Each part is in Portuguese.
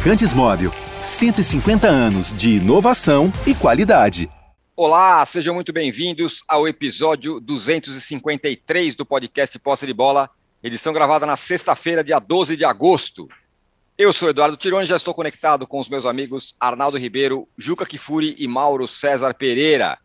Lubrificantes Móvel. 150 anos de inovação e qualidade. Olá, sejam muito bem-vindos ao episódio 253 do podcast Posse de Bola, edição gravada na sexta-feira, dia 12 de agosto. Eu sou Eduardo Tironi, já estou conectado com os meus amigos Arnaldo Ribeiro, Juca Kifuri e Mauro César Pereira.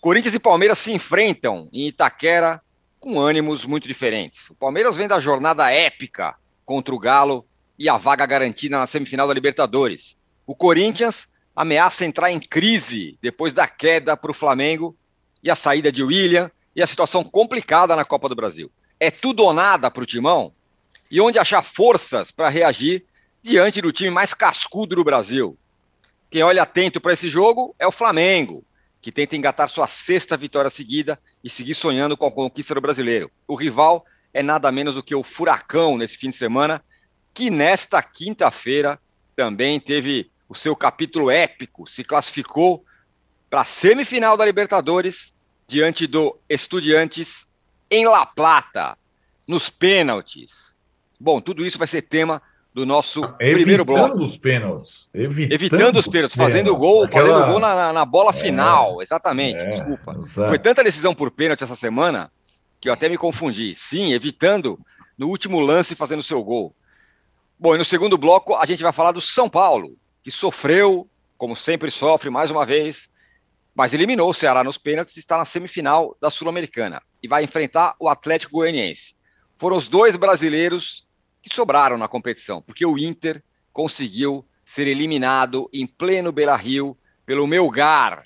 Corinthians e Palmeiras se enfrentam em Itaquera com ânimos muito diferentes. O Palmeiras vem da jornada épica contra o Galo e a vaga garantida na semifinal da Libertadores. O Corinthians ameaça entrar em crise depois da queda para o Flamengo e a saída de William e a situação complicada na Copa do Brasil. É tudo ou nada para o Timão? E onde achar forças para reagir diante do time mais cascudo do Brasil? Quem olha atento para esse jogo é o Flamengo, que tenta engatar sua sexta vitória seguida e seguir sonhando com a conquista do brasileiro. O rival é nada menos do que o Furacão nesse fim de semana, que nesta quinta-feira também teve o seu capítulo épico, se classificou para a semifinal da Libertadores diante do Estudiantes em La Plata, nos pênaltis. Bom, tudo isso vai ser tema do nosso evitando primeiro bloco. Evitando os pênaltis. Evitando, evitando os pênaltis, fazendo gol, Aquela... fazendo gol na, na bola é, final. Exatamente, é, desculpa. Exato. Foi tanta decisão por pênalti essa semana que eu até me confundi. Sim, evitando no último lance fazendo seu gol. Bom, e no segundo bloco a gente vai falar do São Paulo, que sofreu, como sempre sofre mais uma vez, mas eliminou o Ceará nos pênaltis e está na semifinal da Sul-Americana e vai enfrentar o Atlético Goianiense. Foram os dois brasileiros que sobraram na competição, porque o Inter conseguiu ser eliminado em pleno Beira-Rio pelo Melgar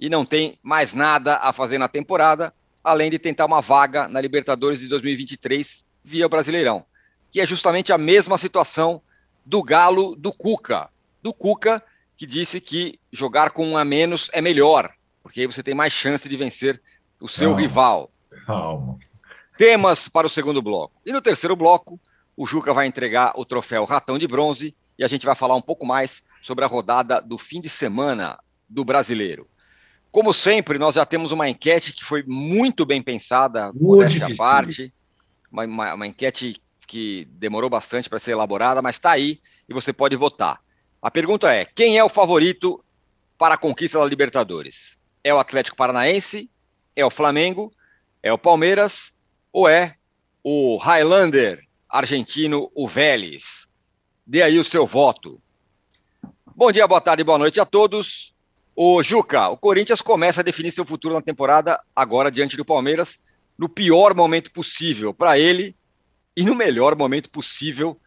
e não tem mais nada a fazer na temporada, além de tentar uma vaga na Libertadores de 2023 via Brasileirão que é justamente a mesma situação do Galo do Cuca. Do Cuca, que disse que jogar com um a menos é melhor, porque aí você tem mais chance de vencer o seu calma, rival. Calma. Temas para o segundo bloco. E no terceiro bloco, o Juca vai entregar o troféu Ratão de Bronze e a gente vai falar um pouco mais sobre a rodada do fim de semana do brasileiro. Como sempre, nós já temos uma enquete que foi muito bem pensada, modéstia à parte, uma, uma, uma enquete que demorou bastante para ser elaborada, mas está aí e você pode votar. A pergunta é: quem é o favorito para a conquista da Libertadores? É o Atlético Paranaense? É o Flamengo? É o Palmeiras? Ou é o Highlander argentino, o Vélez? Dê aí o seu voto. Bom dia, boa tarde, boa noite a todos. O Juca, o Corinthians começa a definir seu futuro na temporada agora diante do Palmeiras no pior momento possível para ele e no melhor momento possível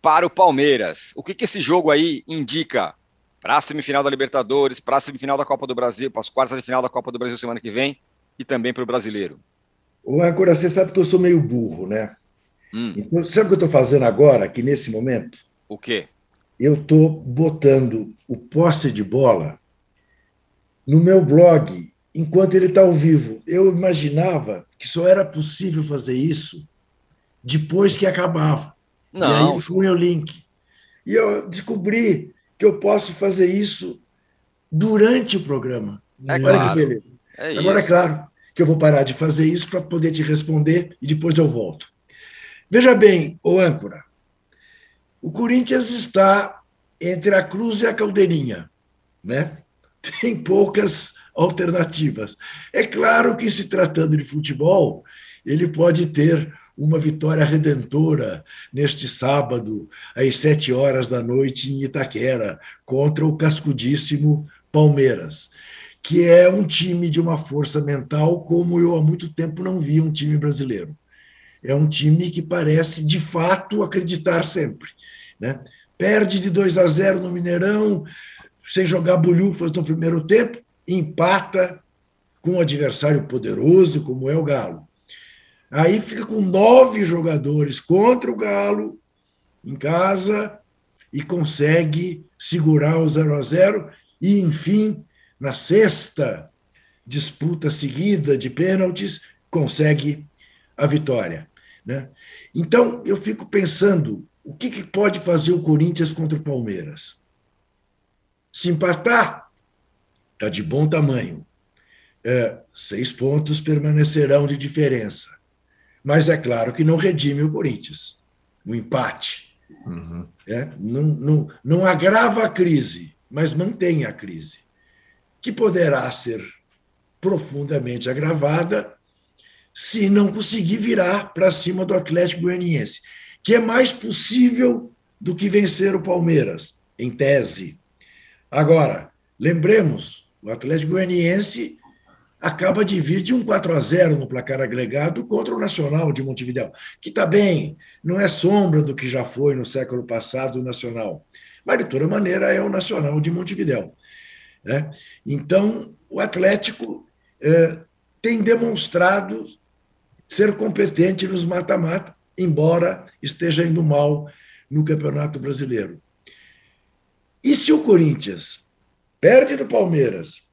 para o Palmeiras. O que, que esse jogo aí indica para a semifinal da Libertadores, para a semifinal da Copa do Brasil, para as quartas de final da Copa do Brasil semana que vem e também para o brasileiro? Ô, agora você sabe que eu sou meio burro, né? Hum. Então, sabe o que eu estou fazendo agora, aqui nesse momento? O quê? Eu estou botando o posse de bola no meu blog enquanto ele está ao vivo. Eu imaginava que só era possível fazer isso depois que acabava. Não. E aí eu punha o link. E eu descobri que eu posso fazer isso durante o programa. É Olha claro. que beleza. É Agora, é claro que eu vou parar de fazer isso para poder te responder e depois eu volto. Veja bem, o âncora, o Corinthians está entre a cruz e a caldeirinha, né? Tem poucas alternativas. É claro que se tratando de futebol, ele pode ter uma vitória redentora neste sábado, às sete horas da noite, em Itaquera, contra o cascudíssimo Palmeiras, que é um time de uma força mental como eu há muito tempo não vi um time brasileiro. É um time que parece, de fato, acreditar sempre. Né? Perde de 2 a 0 no Mineirão, sem jogar bolhufas no primeiro tempo, empata com um adversário poderoso como é o Galo Aí fica com nove jogadores contra o Galo em casa e consegue segurar o 0 a 0 e, enfim, na sexta disputa seguida de pênaltis, consegue a vitória. Né? Então, eu fico pensando o que, que pode fazer o Corinthians contra o Palmeiras. Se empatar, está de bom tamanho. É, seis pontos permanecerão de diferença mas é claro que não redime o Corinthians. O empate. Uhum. é, não, não, não agrava a crise, mas mantém a crise, que poderá ser profundamente agravada se não conseguir virar para cima do Atlético Goianiense, que é mais possível do que vencer o Palmeiras, em tese. Agora, lembremos, o Atlético Goianiense acaba de vir de um 4 a 0 no placar agregado contra o Nacional de Montevideo, que está bem, não é sombra do que já foi no século passado o Nacional, mas de toda maneira é o Nacional de Montevideo. Né? Então, o Atlético é, tem demonstrado ser competente nos mata-mata, embora esteja indo mal no Campeonato Brasileiro. E se o Corinthians perde do Palmeiras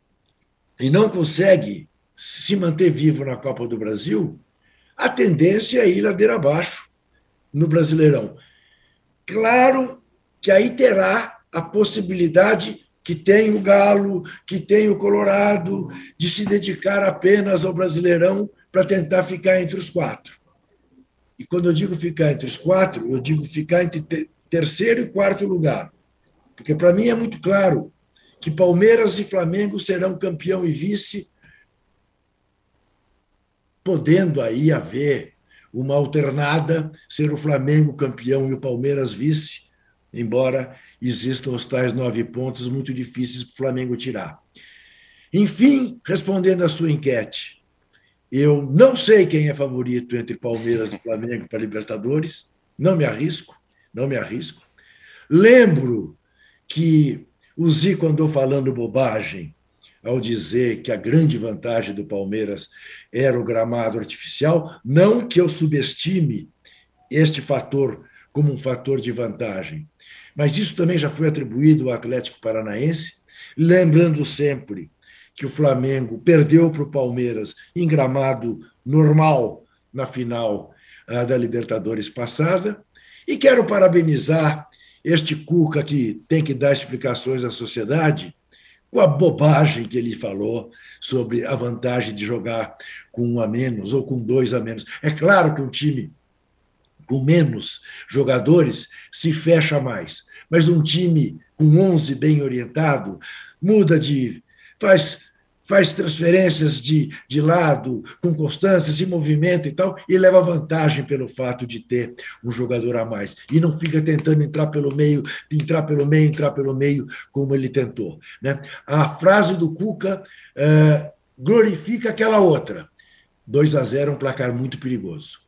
e não consegue se manter vivo na Copa do Brasil, a tendência é ir ladeira abaixo no Brasileirão. Claro que aí terá a possibilidade que tem o Galo, que tem o Colorado, de se dedicar apenas ao Brasileirão para tentar ficar entre os quatro. E quando eu digo ficar entre os quatro, eu digo ficar entre terceiro e quarto lugar. Porque para mim é muito claro que Palmeiras e Flamengo serão campeão e vice, podendo aí haver uma alternada, ser o Flamengo campeão e o Palmeiras vice, embora existam os tais nove pontos muito difíceis para o Flamengo tirar. Enfim, respondendo à sua enquete, eu não sei quem é favorito entre Palmeiras e Flamengo para Libertadores, não me arrisco, não me arrisco. Lembro que o Zico andou falando bobagem ao dizer que a grande vantagem do Palmeiras era o gramado artificial, não que eu subestime este fator como um fator de vantagem, mas isso também já foi atribuído ao Atlético Paranaense, lembrando sempre que o Flamengo perdeu para o Palmeiras em gramado normal na final uh, da Libertadores passada. E quero parabenizar este Cuca que tem que dar explicações à sociedade com a bobagem que ele falou sobre a vantagem de jogar com um a menos ou com dois a menos. É claro que um time com menos jogadores se fecha mais, mas um time com 11 bem orientado muda de faz faz transferências de, de lado, com constância, se movimenta e tal, e leva vantagem pelo fato de ter um jogador a mais. E não fica tentando entrar pelo meio, entrar pelo meio, entrar pelo meio, como ele tentou. Né? A frase do Cuca uh, glorifica aquela outra. 2 a 0 é um placar muito perigoso.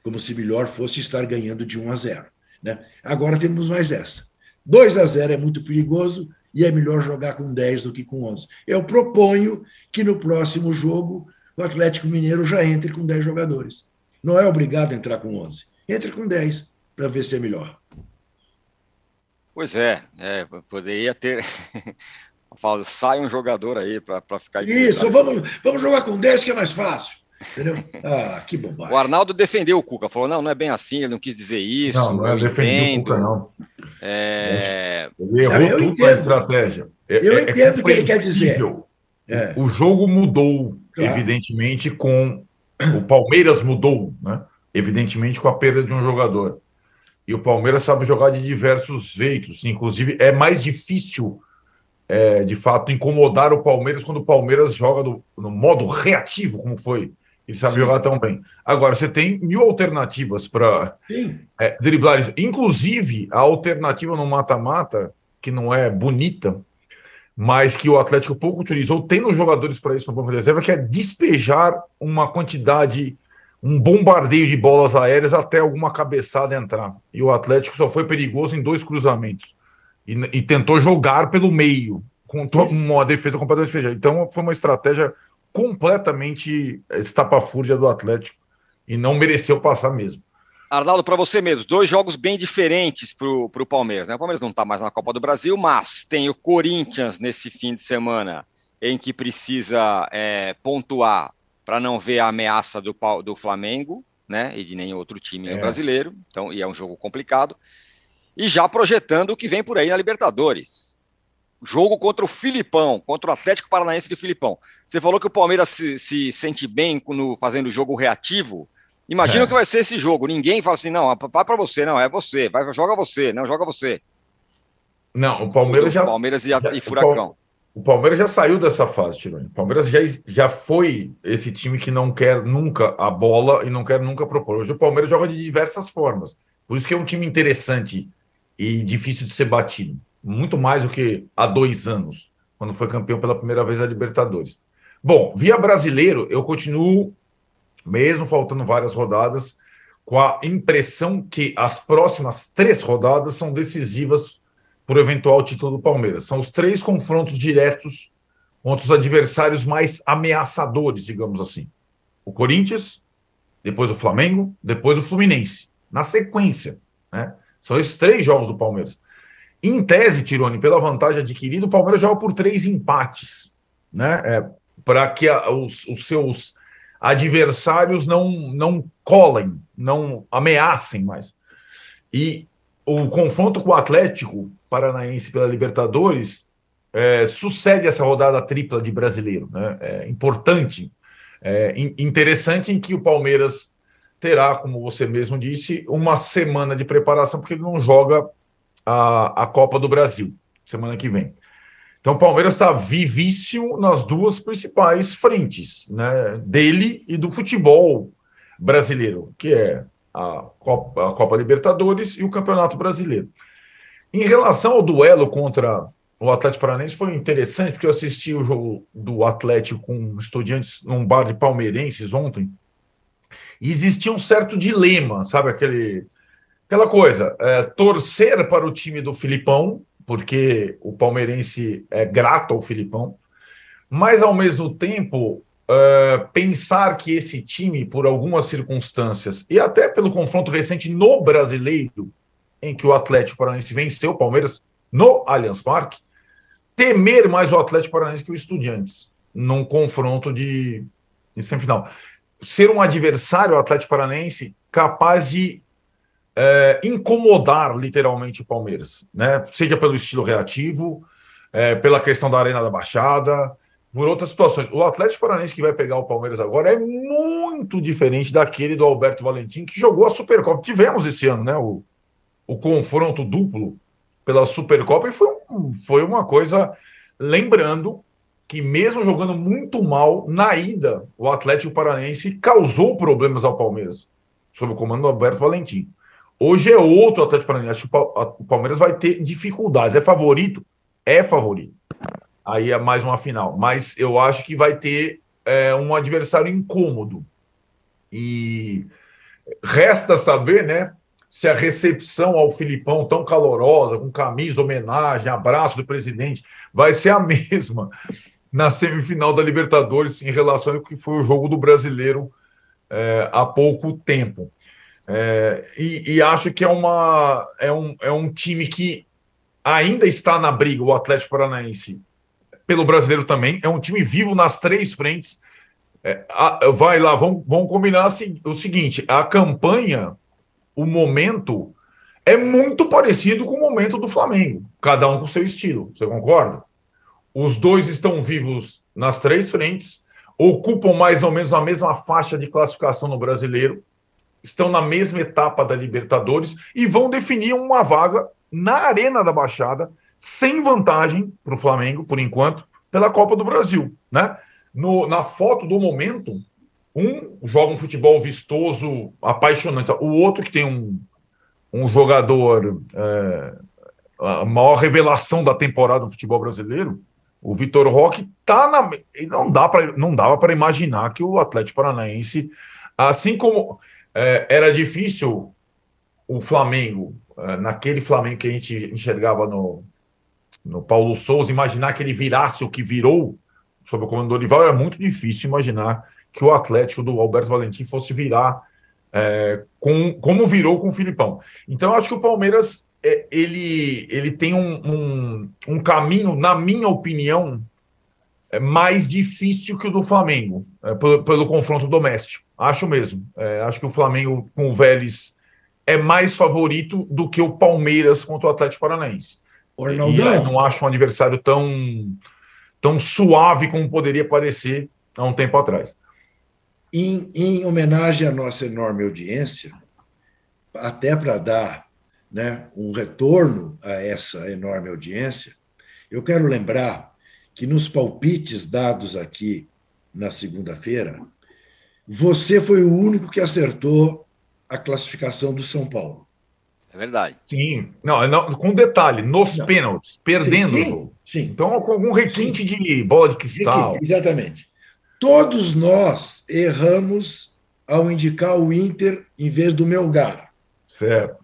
Como se melhor fosse estar ganhando de 1 a 0. Né? Agora temos mais essa. 2 a 0 é muito perigoso, e é melhor jogar com 10 do que com 11. Eu proponho que no próximo jogo o Atlético Mineiro já entre com 10 jogadores. Não é obrigado a entrar com 11. Entre com 10 para ver se é melhor. Pois é, é poderia ter. Falo, sai um jogador aí para ficar. Isso, vamos, vamos jogar com 10 que é mais fácil. Entendeu? Ah, que bobagem. O Arnaldo defendeu o Cuca, falou: não, não é bem assim, ele não quis dizer isso. Não, não é defender o Cuca, não. É... Ele errou eu tudo entendo. estratégia. É, eu é, é entendo o que ele quer dizer. É. O jogo mudou, claro. evidentemente, com. O Palmeiras mudou, né? Evidentemente, com a perda de um jogador. E o Palmeiras sabe jogar de diversos jeitos. Inclusive, é mais difícil é, de fato, incomodar o Palmeiras quando o Palmeiras joga no, no modo reativo, como foi ele sabe Sim. jogar tão bem. Agora, você tem mil alternativas para é, driblar isso. Inclusive, a alternativa no mata-mata, que não é bonita, mas que o Atlético pouco utilizou, tem nos jogadores para isso no banco de reserva, que é despejar uma quantidade, um bombardeio de bolas aéreas até alguma cabeçada entrar. E o Atlético só foi perigoso em dois cruzamentos. E, e tentou jogar pelo meio, com uma defesa completamente fechada. Então, foi uma estratégia completamente estapafúrdia do Atlético e não mereceu passar mesmo. Arnaldo, para você mesmo, dois jogos bem diferentes para o Palmeiras. Né? O Palmeiras não está mais na Copa do Brasil, mas tem o Corinthians nesse fim de semana em que precisa é, pontuar para não ver a ameaça do, do Flamengo né? e de nenhum outro time é. brasileiro. Então, e é um jogo complicado. E já projetando o que vem por aí na Libertadores jogo contra o Filipão, contra o Atlético Paranaense de Filipão. Você falou que o Palmeiras se, se sente bem no, fazendo jogo reativo. Imagina é. que vai ser esse jogo. Ninguém fala assim, não, vai para você, não, é você, vai, joga você, não, joga você. Não, o Palmeiras já. Palmeiras e, já, e Furacão. O Palmeiras já saiu dessa fase, Tironi. O Palmeiras já, já foi esse time que não quer nunca a bola e não quer nunca propor. Hoje o Palmeiras joga de diversas formas. Por isso que é um time interessante e difícil de ser batido. Muito mais do que há dois anos, quando foi campeão pela primeira vez da Libertadores. Bom, via brasileiro, eu continuo, mesmo faltando várias rodadas, com a impressão que as próximas três rodadas são decisivas para o eventual título do Palmeiras. São os três confrontos diretos contra os adversários mais ameaçadores, digamos assim. O Corinthians, depois o Flamengo, depois o Fluminense. Na sequência, né? São esses três jogos do Palmeiras. Em tese, Tirone, pela vantagem adquirida, o Palmeiras joga por três empates, né? É, para que a, os, os, seus adversários não, não colem, não ameacem mais. E o confronto com o Atlético Paranaense pela Libertadores é, sucede essa rodada tripla de brasileiro. Né? É importante, é, interessante em que o Palmeiras terá, como você mesmo disse, uma semana de preparação, porque ele não joga a, a Copa do Brasil semana que vem. Então o Palmeiras está vivíssimo nas duas principais frentes, né? Dele e do futebol brasileiro, que é a Copa, a Copa Libertadores e o Campeonato Brasileiro. Em relação ao duelo contra o Atlético Paranaense, foi interessante, porque eu assisti o jogo do Atlético com estudantes num bar de palmeirenses ontem, e existia um certo dilema, sabe? Aquele, aquela coisa, é, torcer para o time do Filipão, porque o palmeirense é grato ao Filipão, mas ao mesmo tempo é, pensar que esse time, por algumas circunstâncias, e até pelo confronto recente no brasileiro, em que o Atlético Paranaense venceu o Palmeiras no Allianz Parque, temer mais o Atlético Paranaense que o Estudiantes num confronto de, de semifinal. Ser um adversário, o Atlético Paranaense, capaz de é, incomodar literalmente o Palmeiras, né? Seja pelo estilo reativo, é, pela questão da Arena da Baixada, por outras situações. O Atlético Paranaense que vai pegar o Palmeiras agora é muito diferente daquele do Alberto Valentim, que jogou a Supercopa. Tivemos esse ano, né? O, o confronto duplo pela Supercopa e foi, um, foi uma coisa. Lembrando que, mesmo jogando muito mal, na ida, o Atlético Paranaense causou problemas ao Palmeiras, sob o comando do Alberto Valentim. Hoje é outro Atlético Paranaense. O Palmeiras vai ter dificuldades. É favorito? É favorito. Aí é mais uma final. Mas eu acho que vai ter é, um adversário incômodo. E resta saber, né? se a recepção ao Filipão tão calorosa, com camisa, homenagem, abraço do presidente, vai ser a mesma na semifinal da Libertadores em relação ao que foi o jogo do brasileiro é, há pouco tempo. É, e, e, acho que é, uma, é, um, é um time que ainda está na briga, o Atlético Paranaense, pelo brasileiro também. É um time vivo nas três frentes. É, a, vai lá, vamos, vamos combinar assim, o seguinte: a campanha o momento é muito parecido com o momento do Flamengo, cada um com seu estilo. Você concorda? Os dois estão vivos nas três frentes, ocupam mais ou menos a mesma faixa de classificação no brasileiro, estão na mesma etapa da Libertadores e vão definir uma vaga na Arena da Baixada, sem vantagem para o Flamengo, por enquanto, pela Copa do Brasil. Né? No, na foto do momento, um joga um futebol vistoso, apaixonante. O outro que tem um, um jogador, é, a maior revelação da temporada do futebol brasileiro, o Vitor Roque, tá na. Não, dá pra, não dava para imaginar que o Atlético Paranaense, assim como era difícil o Flamengo, é, naquele Flamengo que a gente enxergava no, no Paulo Souza, imaginar que ele virasse o que virou sob o comando do Olival, era muito difícil imaginar que o Atlético do Alberto Valentim fosse virar é, com, como virou com o Filipão. Então, eu acho que o Palmeiras é, ele, ele tem um, um, um, caminho, na minha opinião, é mais difícil que o do Flamengo, é, pelo, pelo, confronto doméstico. Acho mesmo. É, acho que o Flamengo com o Vélez é mais favorito do que o Palmeiras contra o Atlético Paranaense. E não acho um adversário tão, tão suave como poderia parecer há um tempo atrás. em, em homenagem à nossa enorme audiência, até para dar né, um retorno a essa enorme audiência, eu quero lembrar que nos palpites dados aqui na segunda-feira, você foi o único que acertou a classificação do São Paulo. É verdade. Sim. Não, não com detalhe, nos não. pênaltis, perdendo sim, o jogo. Sim. Então, com algum requinte sim. de bola de cristal. Exatamente. Todos nós erramos ao indicar o Inter em vez do Melgar. Certo.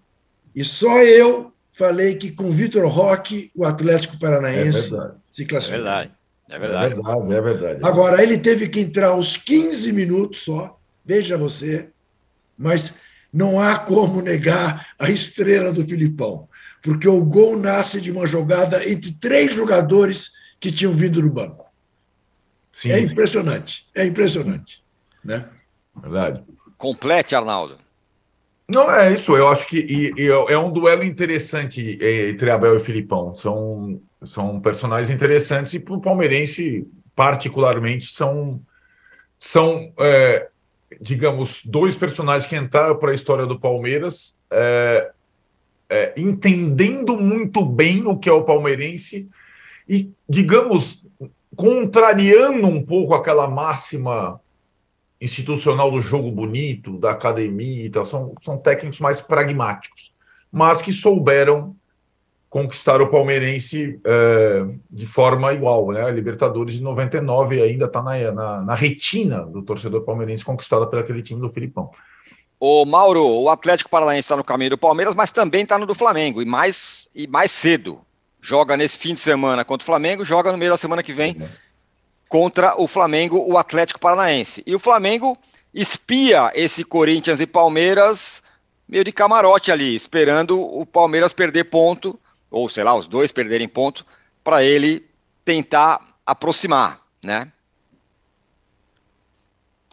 E só eu falei que com Vitor Roque, o Atlético Paranaense é se classificou. É verdade. É verdade. É verdade, é verdade. Agora, ele teve que entrar aos 15 minutos só, veja você, mas não há como negar a estrela do Filipão, porque o gol nasce de uma jogada entre três jogadores que tinham vindo do banco. Sim. É impressionante, é impressionante. Né? Verdade. Complete, Arnaldo. Não, é isso. Eu acho que e, e é um duelo interessante é, entre Abel e Filipão. São, são personagens interessantes e para o palmeirense, particularmente, são, são é, digamos, dois personagens que entraram para a história do Palmeiras é, é, entendendo muito bem o que é o palmeirense e, digamos, contrariando um pouco aquela máxima institucional do jogo bonito, da academia e tal. São, são técnicos mais pragmáticos, mas que souberam conquistar o palmeirense é, de forma igual. Né? A Libertadores de 99 ainda está na, na, na, retina do torcedor palmeirense conquistada pelo aquele time do Filipão. O Mauro, o Atlético Paranaense está no caminho do Palmeiras, mas também está no do Flamengo, e mais, e mais cedo joga nesse fim de semana contra o Flamengo, joga no meio da semana que vem contra o Flamengo, o Atlético Paranaense. E o Flamengo espia esse Corinthians e Palmeiras meio de camarote ali, esperando o Palmeiras perder ponto, ou sei lá, os dois perderem ponto, para ele tentar aproximar, né?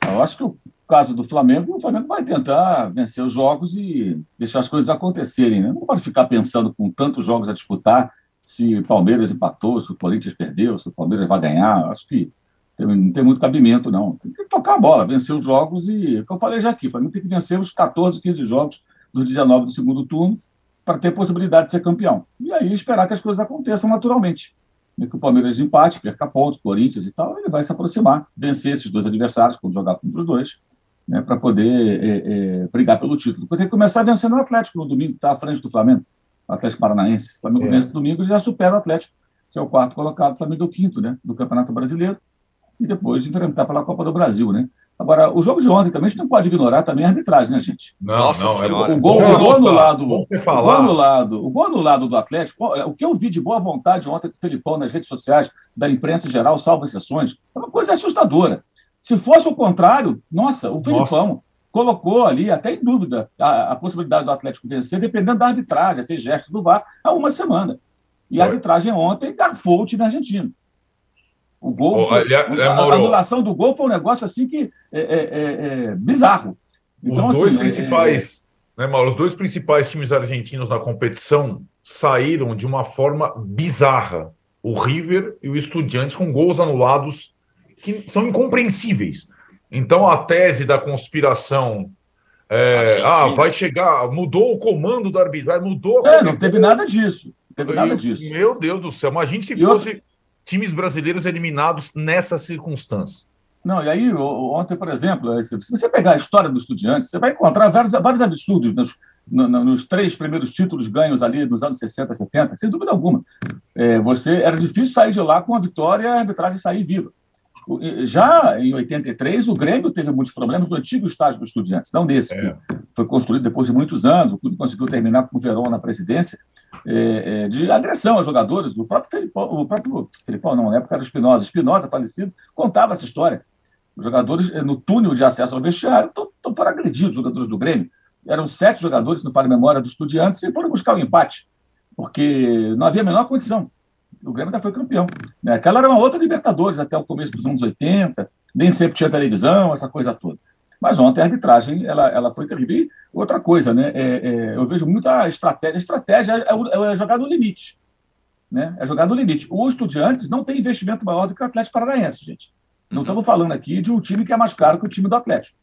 Eu acho que o caso do Flamengo, o Flamengo vai tentar vencer os jogos e deixar as coisas acontecerem, né? Não pode ficar pensando com tantos jogos a disputar se o Palmeiras empatou, se o Corinthians perdeu, se o Palmeiras vai ganhar. Acho que tem, não tem muito cabimento, não. Tem que tocar a bola, vencer os jogos e, como eu falei já aqui, o Flamengo tem que vencer os 14, 15 jogos dos 19 do segundo turno para ter possibilidade de ser campeão. E aí esperar que as coisas aconteçam naturalmente. E que o Palmeiras empate, perca ponto, Corinthians e tal, ele vai se aproximar, vencer esses dois adversários, quando jogar contra os dois, né, para poder é, é, brigar pelo título. Porque tem que começar vencendo o Atlético no domingo, está à frente do Flamengo. Atlético Paranaense. O Flamengo é. vence domingo e já supera o Atlético, que é o quarto colocado, o Flamengo é o quinto, né, do Campeonato Brasileiro, e depois enfrentar pela Copa do Brasil, né? Agora, o jogo de ontem também a gente não pode ignorar também a arbitragem, né, gente? Não, Nossa não, senhora. O gol, o gol anulado, o gol anulado, o gol anulado do Atlético, o que eu vi de boa vontade ontem com o Felipão nas redes sociais, da imprensa em geral, salvo exceções, é uma coisa assustadora. Se fosse o contrário, nossa, o Felipão nossa colocou ali até em dúvida a, a, possibilidade do Atlético vencer, dependendo da arbitragem, fez gesto do VAR há uma semana. E a arbitragem ontem garfou o time argentino. O gol, foi, aliás, a, a, anulação do gol foi um negócio assim que é, é, é, é bizarro. Então, Os dois assim, é, principais, é, né, Mauro? Os dois principais times argentinos na competição saíram de uma forma bizarra. O River e o Estudiantes com gols anulados que são incompreensíveis. Então a tese da conspiração é, ah, vai chegar, mudou o comando da arbitragem, mudou. É, não teve nada disso. Não teve nada disso. Meu Deus do céu, imagine se e fosse times brasileiros eliminados nessa circunstância. Não, e aí, ontem, por exemplo, se você pegar a história do estudiante, você vai encontrar vários, vários absurdos nos, no, nos três primeiros títulos ganhos ali nos anos 60, 70, sem dúvida alguma. É, você Era difícil sair de lá com a vitória e a arbitragem sair viva. Já em 83, o Grêmio teve muitos problemas no antigo estádio dos Estudiantes, não nesse, é. que foi construído depois de muitos anos. O clube conseguiu terminar com o Verón na presidência, é, é, de agressão aos jogadores. O próprio Felipão, o próprio Felipão, não, na época era o Espinosa, Espinosa, falecido, contava essa história. Os jogadores, é, no túnel de acesso ao vestiário, foram agredidos, os jogadores do Grêmio. Eram sete jogadores, se não falo memória, dos Estudiantes, e foram buscar o um empate, porque não havia a menor condição o Grêmio ainda foi campeão. Né? Aquela era uma outra Libertadores até o começo dos anos 80, nem sempre tinha televisão, essa coisa toda. Mas ontem a arbitragem ela, ela foi terrível. E outra coisa, né? É, é, eu vejo muita estratégia. Estratégia é, é, jogar no limite. Né? É jogar no limite. O Estudiantes não tem investimento maior do que o Atlético Paranaense, gente. Não estamos falando aqui de um time que é mais caro que o time do Atlético.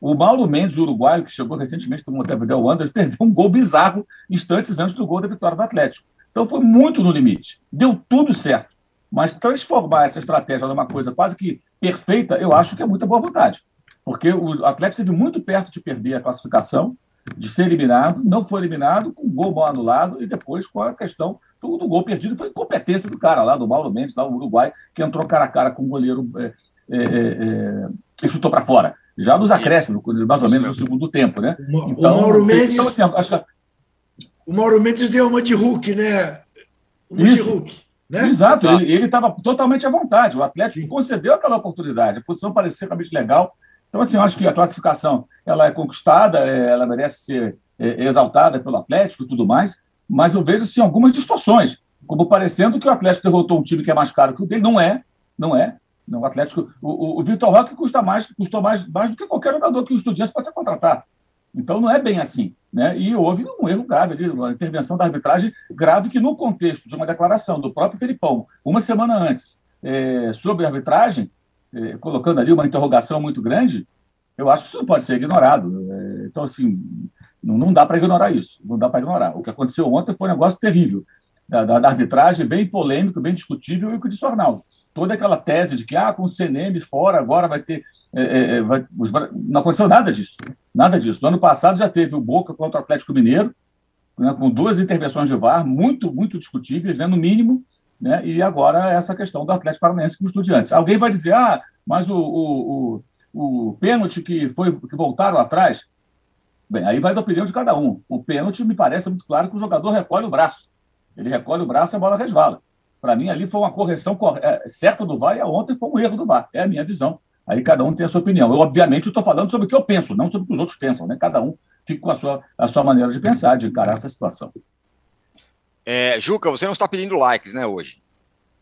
O Mauro Mendes, uruguaio, que chegou recentemente para o Montevideo Wanderers, perdeu um gol bizarro instantes antes do gol da vitória do Atlético. Então foi muito no limite. Deu tudo certo. Mas transformar essa estratégia numa coisa quase que perfeita, eu acho que é muita boa vontade. Porque o Atlético esteve muito perto de perder a classificação, de ser eliminado, não foi eliminado, com o gol mal anulado e depois com a questão do, do gol perdido. Foi incompetência do cara lá, do Mauro Mendes, lá, o Uruguai, que entrou cara a cara com o goleiro é, é, é, e chutou para fora. Já nos acréscimos, mais ou menos no segundo tempo, né? Então, o Mauro Mendes. Então, assim, acho que... O Mauro Mendes deu uma de Hulk, né? Uma Isso. de Hulk. Né? Exato, Exato. ele estava totalmente à vontade. O Atlético Sim. concedeu aquela oportunidade. A posição parecia realmente legal. Então, assim, eu acho que a classificação ela é conquistada, é, ela merece ser é, exaltada pelo Atlético e tudo mais, mas eu vejo assim, algumas distorções, como parecendo que o Atlético derrotou um time que é mais caro que o dele. Não é, não é. Não, o Atlético, o, o Vitor Roque custa mais, custou mais, mais do que qualquer jogador que o Estudiantes possa contratar. Então não é bem assim. Né? E houve um erro grave ali, uma intervenção da arbitragem grave que, no contexto de uma declaração do próprio Felipão, uma semana antes, é, sobre a arbitragem, é, colocando ali uma interrogação muito grande, eu acho que isso não pode ser ignorado. É, então, assim, não, não dá para ignorar isso. Não dá para ignorar. O que aconteceu ontem foi um negócio terrível. Da, da, arbitragem, bem polêmico, bem discutível, e o que disse o Arnaldo toda aquela tese de que ah, com o CNM fora agora vai ter. É, é, é vai, não aconteceu nada disso. Nada disso. No ano passado já teve o Boca contra o Atlético Mineiro, né, com duas intervenções de VAR muito, muito discutíveis, né, no mínimo, né, e agora essa questão do Atlético Paranaense com os estudiantes. Alguém vai dizer, ah, mas o, o, o, o pênalti que, foi, que voltaram atrás. Bem, aí vai da opinião de cada um. O pênalti me parece muito claro que o jogador recolhe o braço. Ele recolhe o braço e a bola resvala. Para mim, ali foi uma correção é, certa do VAR e ontem foi um erro do VAR. É a minha visão. Aí cada um tem a sua opinião. Eu, obviamente, estou falando sobre o que eu penso, não sobre o que os outros pensam. Né? Cada um fica com a sua, a sua maneira de pensar, de encarar essa situação. É, Juca, você não está pedindo likes, né, hoje?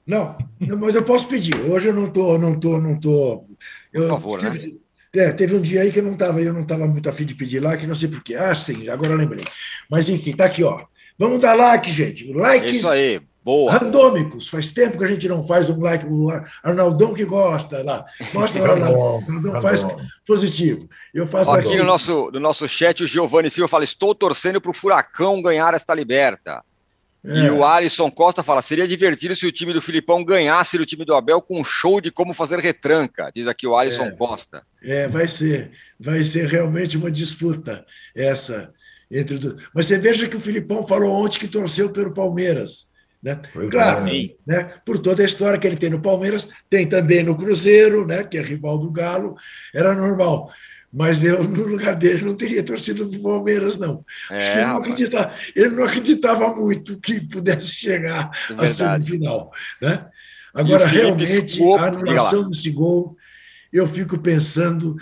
Não, mas eu posso pedir. Hoje eu não estou, não estou, não estou. Por favor, teve, né? É, teve um dia aí que eu não estava, eu não estava muito afim de pedir like, não sei porquê. Ah, sim, agora eu lembrei. Mas enfim, tá aqui, ó. Vamos dar like, gente. Likes. Isso aí. Boa. Randômicos. Faz tempo que a gente não faz um like. O Arnaldão que gosta lá. Mostra lá. Arnaldão faz positivo. Eu faço aqui, aqui no nosso, no nosso chat, o Giovanni Silva fala: Estou torcendo para o Furacão ganhar esta liberta. É. E o Alisson Costa fala: seria divertido se o time do Filipão ganhasse o time do Abel com um show de como fazer retranca, diz aqui o Alisson é. Costa. É, vai ser. Vai ser realmente uma disputa essa entre. Mas você veja que o Filipão falou ontem que torceu pelo Palmeiras. Né? Claro, é. né? por toda a história que ele tem no Palmeiras, tem também no Cruzeiro, né? que é rival do Galo, era normal. Mas eu, no lugar dele, não teria torcido para o Palmeiras, não. É, Acho que ele não, acreditava, ele não acreditava muito que pudesse chegar é à semifinal. Né? Agora, realmente, a anulação desse gol, eu fico pensando.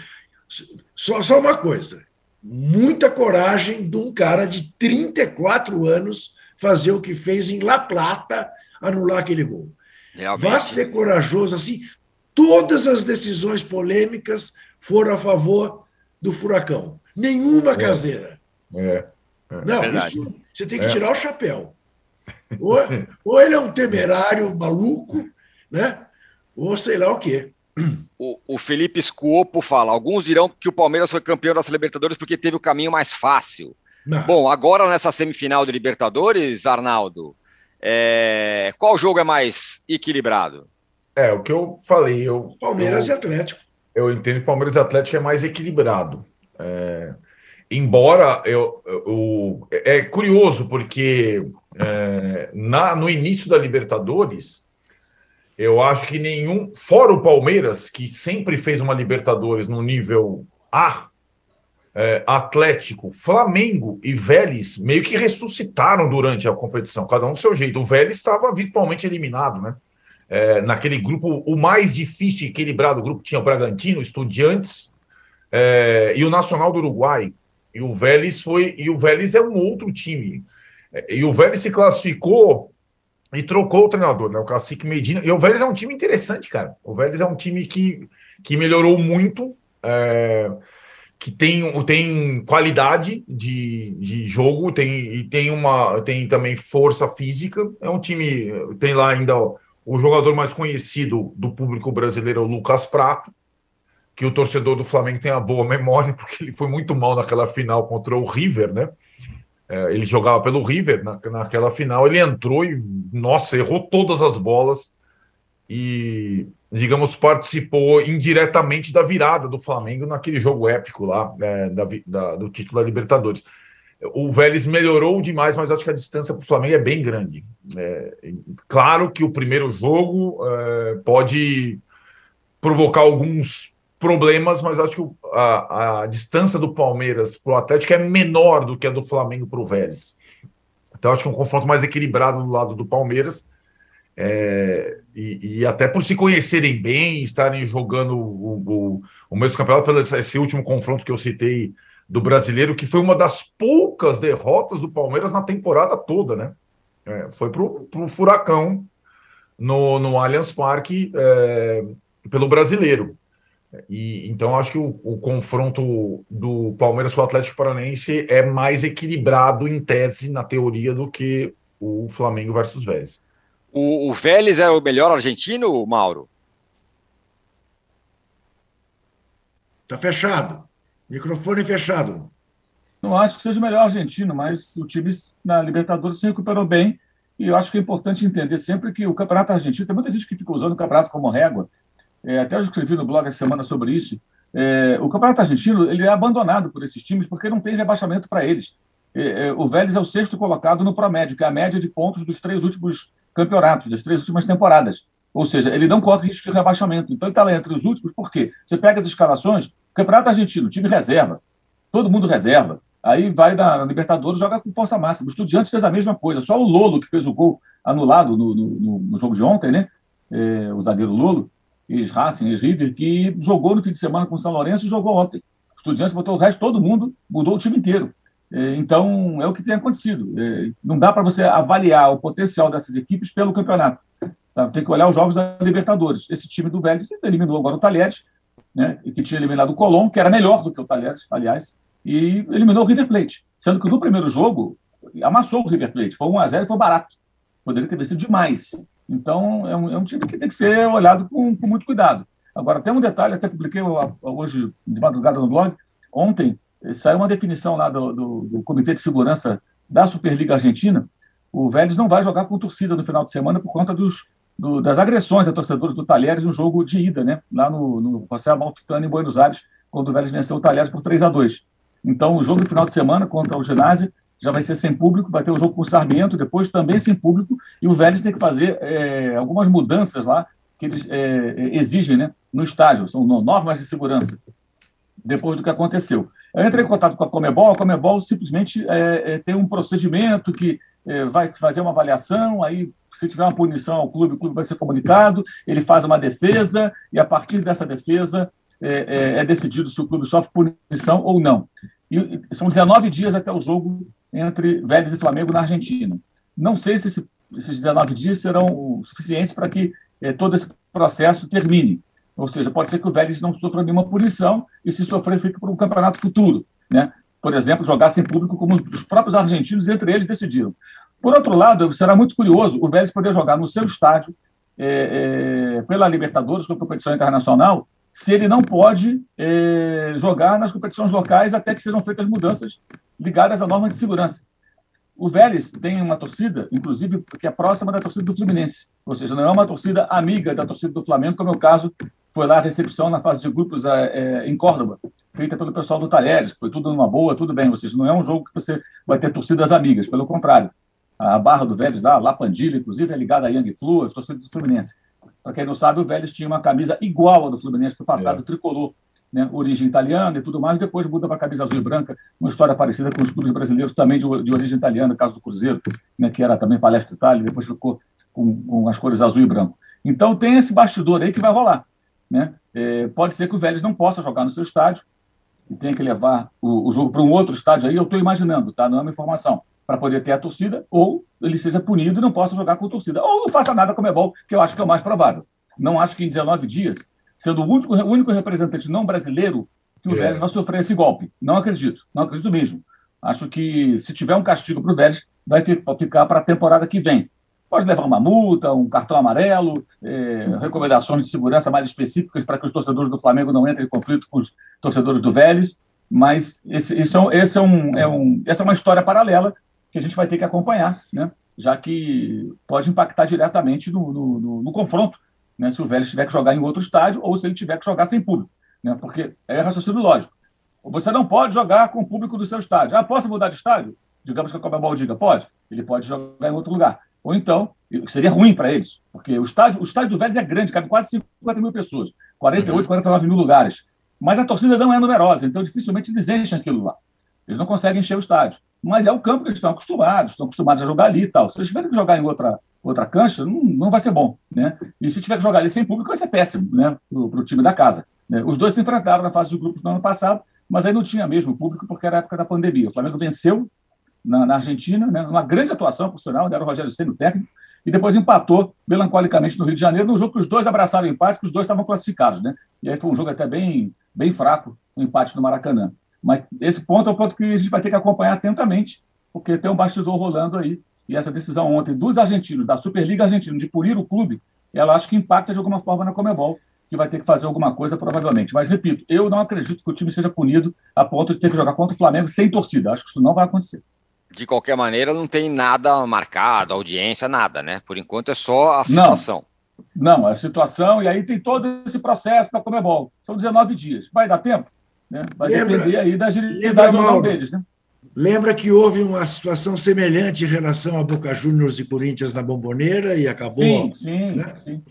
Só, só uma coisa: muita coragem de um cara de 34 anos fazer o que fez em La Plata, anular aquele gol. Realmente. Vá ser corajoso assim. Todas as decisões polêmicas foram a favor do furacão. Nenhuma é. caseira. É. é. Não, Verdade. isso você tem que é. tirar o chapéu. Ou, ou ele é um temerário maluco, né? Ou sei lá o quê. O, o, Felipe Scuopo fala: alguns dirão que o Palmeiras foi campeão das Libertadores porque teve o caminho mais fácil. Não. Bom, agora nessa semifinal de Libertadores, Arnaldo, é... qual jogo é mais equilibrado? É, o que eu falei. Eu, Palmeiras eu, e Atlético. Eu entendo que Palmeiras e Atlético é mais equilibrado. É, embora eu, eu, é curioso, porque é, na, no início da Libertadores, eu acho que nenhum, fora o Palmeiras, que sempre fez uma Libertadores no nível A, é, Atlético, Flamengo e Vélez meio que ressuscitaram durante a competição, cada um do seu jeito. O Vélez estava virtualmente eliminado, né? É, naquele grupo, o mais difícil e equilibrado grupo tinha o Bragantino, Estudiantes é, e o Nacional do Uruguai. E o Vélez foi. E o Vélez é um outro time. É, e o Vélez se classificou e trocou o treinador, né? O Cacique Medina. E o Vélez é um time interessante, cara. O Vélez é um time que, que melhorou muito. É, que tem, tem qualidade de, de jogo, tem, e tem, uma, tem também força física. É um time, tem lá ainda o, o jogador mais conhecido do público brasileiro o Lucas Prato, que o torcedor do Flamengo tem a boa memória, porque ele foi muito mal naquela final contra o River, né? É, ele jogava pelo River na, naquela final, ele entrou e, nossa, errou todas as bolas e, digamos, participou indiretamente da virada do Flamengo naquele jogo épico lá, é, da, da, do título da Libertadores. O Vélez melhorou demais, mas acho que a distância para o Flamengo é bem grande. É, claro que o primeiro jogo é, pode provocar alguns problemas, mas acho que a, a distância do Palmeiras para o Atlético é menor do que a do Flamengo para o Vélez. Então acho que é um confronto mais equilibrado do lado do Palmeiras. É, e, e, até por se conhecerem bem, estarem jogando o, o, o mesmo campeonato, pelo esse último confronto que eu citei do brasileiro, que foi uma das poucas derrotas do Palmeiras na temporada toda, né? É, foi para o Furacão no, no Allianz Parque é, pelo brasileiro. E, então, acho que o, o, confronto do Palmeiras com o Atlético Paranaense é mais equilibrado em tese, na teoria, do que o Flamengo versus Vélez. O, o Vélez é o melhor argentino, Mauro? Tá fechado. Microfone fechado. Não acho que seja o melhor argentino, mas o time na Libertadores se recuperou bem. E eu acho que é importante entender sempre que o Campeonato Argentino, tem muita gente que fica usando o campeonato como régua, é, até eu escrevi no blog essa semana sobre isso, é, o Campeonato Argentino ele é abandonado por esses times porque não tem rebaixamento para eles. É, é, o Vélez é o sexto colocado no promédio, que é a média de pontos dos três últimos campeonatos, das três últimas temporadas. Ou seja, ele não corre risco de rebaixamento. Então ele está lá entre os últimos, por quê? Você pega as escalações, Campeonato Argentino, time reserva, todo mundo reserva. Aí vai na, Libertadores, joga com força máxima. O Estudiantes fez a mesma coisa, só o Lolo, que fez o gol anulado no, no, no jogo de ontem, né? É, o zagueiro Lolo, ex-Racing, ex-River, que jogou no fim de semana com o São Lourenço e jogou ontem. O Estudiantes botou o resto, todo mundo, mudou o time inteiro. É, então, é o que tem acontecido. É, não dá para você avaliar o potencial dessas equipes pelo campeonato. Tá? Tem que olhar os jogos da Libertadores. Esse time do Vélez eliminou agora o Talheres, né, que tinha eliminado o Colón, que era melhor do que o Talheres, aliás, e eliminou o River Plate. Sendo que no primeiro jogo, amassou o River Plate. Foi 1 a 0 e foi barato. Poderia ter vencido demais. Então, é um, é um time que tem que ser olhado com, com muito cuidado. Agora, tem um detalhe, até publiquei hoje de madrugada no blog, ontem saiu uma definição lá do, do, do, Comitê de Segurança da Superliga Argentina. O Vélez não vai jogar com torcida no final de semana por conta dos, do, das agressões a torcedores do Talheres no jogo de ida, né? lá no, no José Amalfitano, em Buenos Aires, quando o Vélez venceu o Talheres por 3 a 2 Então, o jogo do final de semana contra o Ginásio já vai ser sem público, vai ter o jogo com o Sarmiento, depois também sem público, e o Vélez tem que fazer é, algumas mudanças lá que eles é, exigem né, no estádio, são normas de segurança, depois do que aconteceu. Eu entrei em contato com a Comebol, a Comebol simplesmente é, é tem um procedimento que é, vai fazer uma avaliação, aí se tiver uma punição ao clube, o clube vai ser comunicado, ele faz uma defesa, e a partir dessa defesa é, é decidido se o clube sofre punição ou não. E são 19 dias até o jogo entre Vélez e Flamengo na Argentina. Não sei se esse, esses 19 dias serão suficientes para que eh, todo esse processo termine. Ou seja, pode ser que o Vélez não sofra nenhuma punição e, se sofrer, fique para um campeonato futuro. Né? Por exemplo, jogar sem público, como os próprios argentinos, entre eles, decidiram. Por outro lado, será muito curioso o Vélez poder jogar no seu estádio, é, é, pela Libertadores, é competição internacional, se ele não pode é, jogar nas competições locais até que sejam feitas mudanças ligadas à norma de segurança. O Vélez tem uma torcida, inclusive, que é próxima da torcida do Fluminense, ou seja, não é uma torcida amiga da torcida do Flamengo, como é o caso, foi lá a recepção na fase de grupos é, em Córdoba, feita pelo pessoal do Talheres, que foi tudo numa boa, tudo bem, ou seja, não é um jogo que você vai ter torcidas amigas, pelo contrário. A barra do Vélez lá, La Pandilha, inclusive, é ligada a Yang Flu, a torcida do Fluminense. Para quem não sabe, o Vélez tinha uma camisa igual à do Fluminense do passado, é. tricolor, né, origem italiana e tudo mais, depois muda para a camisa azul e branca, uma história parecida com os clubes brasileiros também de, de origem italiana, caso do Cruzeiro, né, que era também Palestra Itália, depois ficou com, com, as cores azul e branco. Então tem esse bastidor aí que vai rolar. Né? É, pode ser que o Vélez não possa jogar no seu estádio e tenha que levar o, o jogo para um outro estádio aí, eu estou imaginando, tá? não é uma informação, para poder ter a torcida, ou ele seja punido e não possa jogar com torcida, ou não faça nada como é bom, que eu acho que é o mais provável. Não acho que em 19 dias sendo o único, o único representante não brasileiro que o é. Vélez vai sofrer esse golpe. Não acredito, não acredito mesmo. Acho que se tiver um castigo para o Vélez, vai ficar para a temporada que vem. pode levar uma multa, um cartão amarelo, é, recomendações de segurança mais específicas para que os torcedores do Flamengo não entrem em conflito com os torcedores do Vélez, mas esse, esse, é, esse é, um, é um, essa é uma história paralela que a gente vai ter que acompanhar, né? já que pode impactar diretamente no, no, no, no confronto, né? se o Vélez tiver que jogar em outro estádio ou se ele tiver que jogar sem público, né? porque é raciocínio lógico. Você não pode jogar com o público do seu estádio. Ah, posso mudar de estádio? Digamos que a Comebol diga, pode. Ele pode jogar em outro lugar. Ou então, seria ruim para eles, porque o estádio, o estádio do Vélez é grande, cabe quase 50 mil pessoas, 48, 49 mil lugares. Mas a torcida não é numerosa, então dificilmente eles enchem aquilo lá. Eles não conseguem encher o estádio. Mas é o campo que eles estão acostumados, estão acostumados a jogar ali e tal. Se eles tiverem que jogar em outra, outra cancha, não, não vai ser bom. Né? E se tiver que jogar ali sem público, vai ser péssimo né? para o time da casa. Né? Os dois se enfrentaram na fase de grupos no ano passado, mas aí não tinha mesmo público porque era a época da pandemia. O Flamengo venceu na, na Argentina, né? uma grande atuação, por sinal, era o Rogério Senna, o técnico, e depois empatou melancolicamente no Rio de Janeiro, num jogo que os dois abraçaram empate, que os dois estavam classificados. Né? E aí foi um jogo até bem, bem fraco, o um empate no Maracanã. Mas esse ponto é o ponto que a gente vai ter que acompanhar atentamente, porque tem um bastidor rolando aí. E essa decisão ontem dos argentinos, da Superliga Argentina, de punir o clube, ela acho que impacta de alguma forma na Comebol, que vai ter que fazer alguma coisa provavelmente. Mas, repito, eu não acredito que o time seja punido a ponto de ter que jogar contra o Flamengo sem torcida. Acho que isso não vai acontecer. De qualquer maneira, não tem nada marcado, audiência, nada, né? Por enquanto é só a situação. Não, não a situação, e aí tem todo esse processo da Comebol. São 19 dias. Vai dar tempo? Né? Vai lembra, depender aí da agilidade ou deles, né? Lembra que houve uma situação semelhante em relação a Boca Juniors e Corinthians na Bomboneira e acabou. Sim, sim, né? sim.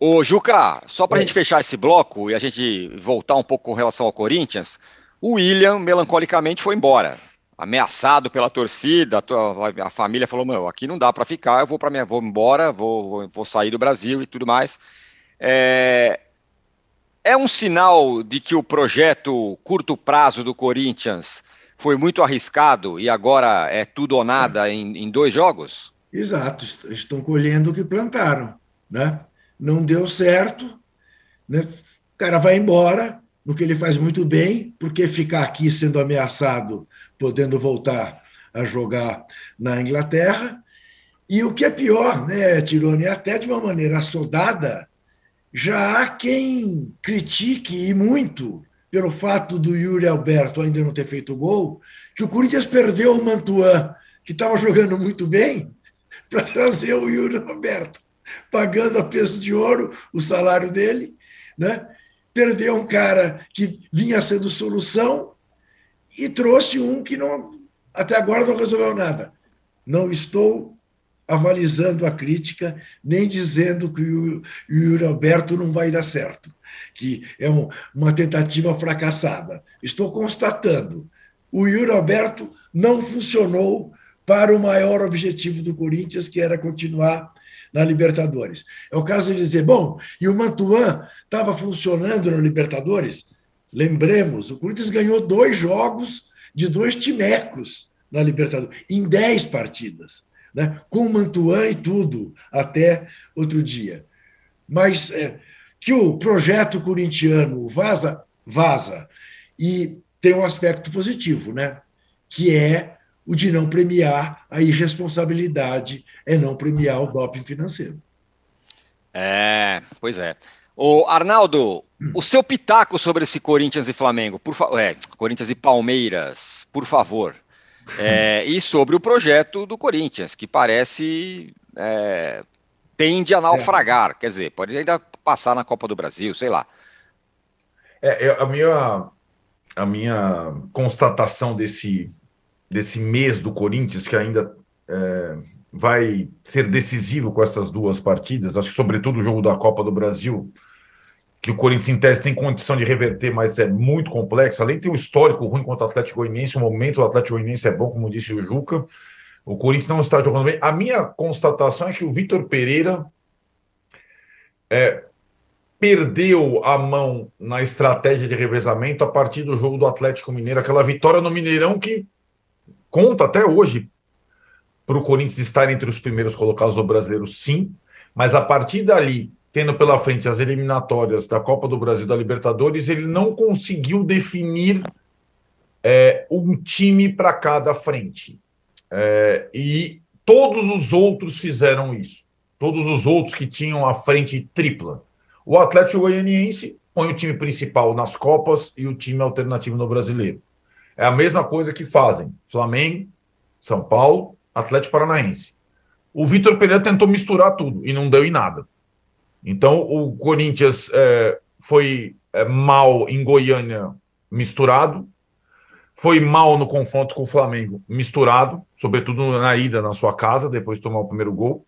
Ô, Juca, só para a gente fechar esse bloco e a gente voltar um pouco com relação ao Corinthians, o William, melancolicamente, foi embora. Ameaçado pela torcida, a família falou: Meu, aqui não dá para ficar, eu vou para minha, vou embora, vou, vou, vou, sair do Brasil e tudo mais. É, é um sinal de que o projeto curto prazo do Corinthians foi muito arriscado e agora é tudo ou nada em, em dois jogos? Exato, estão colhendo o que plantaram, né? Não deu certo, né? O cara vai embora, no que ele faz muito bem, porque ficar aqui sendo ameaçado, podendo voltar a jogar na Inglaterra. E o que é pior, né, Tirone, até de uma maneira assodada, já há quem critique e muito pelo fato do Yuri Alberto ainda não ter feito gol, que o Corinthians perdeu o Mantuan, que estava jogando muito bem, para trazer o Yuri Alberto, pagando a peso de ouro o salário dele, né? Perdeu um cara que vinha sendo solução e trouxe um que não até agora não resolveu nada. Não estou avalizando a crítica, nem dizendo que o Yuri Alberto não vai dar certo, que é um, uma tentativa fracassada. Estou constatando, o Yuri Alberto não funcionou para o maior objetivo do Corinthians, que era continuar na Libertadores. É o caso de dizer, bom, e o Mantuan estava funcionando na Libertadores? Lembremos, o Corinthians ganhou dois jogos de dois timecos na Libertadores, em dez partidas né? com o Mantuan e tudo, até outro dia. Mas é, que o projeto corintiano vaza, vaza. E tem um aspecto positivo, né? que é o de não premiar a irresponsabilidade, é não premiar o doping financeiro. É, pois é. O Arnaldo, o seu pitaco sobre esse Corinthians e Flamengo, por favor, é, Corinthians e Palmeiras, por favor. É, e sobre o projeto do Corinthians, que parece é, tende a naufragar, é. quer dizer, pode ainda passar na Copa do Brasil, sei lá. É, a minha a minha constatação desse desse mês do Corinthians que ainda é, vai ser decisivo com essas duas partidas, acho que sobretudo o jogo da Copa do Brasil que o Corinthians, em tese, tem condição de reverter, mas é muito complexo. Além de ter um histórico ruim contra o Atlético Goianiense, o momento do Atlético Goianiense é bom, como disse o Juca. O Corinthians não está jogando bem. A minha constatação é que o Vitor Pereira é, perdeu a mão na estratégia de revezamento a partir do jogo do Atlético Mineiro, aquela vitória no Mineirão que conta até hoje para o Corinthians estar entre os primeiros colocados do brasileiro, sim, mas a partir dali tendo pela frente as eliminatórias da Copa do Brasil da Libertadores, ele não conseguiu definir é, um time para cada frente. É, e Todos os outros fizeram isso. Todos os outros que tinham a frente tripla. O Atlético Goianiense põe o time principal nas Copas e o time alternativo no Brasileiro. É a mesma coisa que fazem Flamengo, São Paulo, Atlético Paranaense. O Vitor Pereira tentou misturar tudo e não deu em nada. Então, o Corinthians é, foi é, mal em Goiânia misturado, foi mal no confronto com o Flamengo misturado, sobretudo na ida na sua casa, depois de tomar o primeiro gol.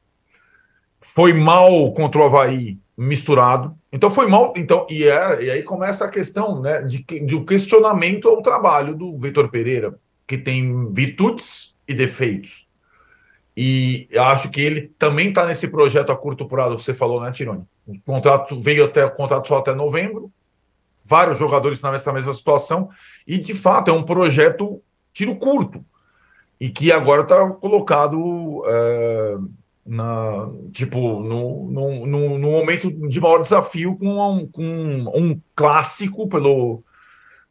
Foi mal contra o Havaí misturado. Então foi mal. Então, e, é, e aí começa a questão né, de, de um questionamento ao trabalho do Vitor Pereira, que tem virtudes e defeitos. E acho que ele também está nesse projeto a curto prazo que você falou, né, Tironi? O contrato veio até o contrato só até novembro, vários jogadores nessa mesma situação, e de fato é um projeto tiro curto, e que agora está colocado é, na, tipo, no, no, no, no, momento de maior desafio com um, com um clássico pelo,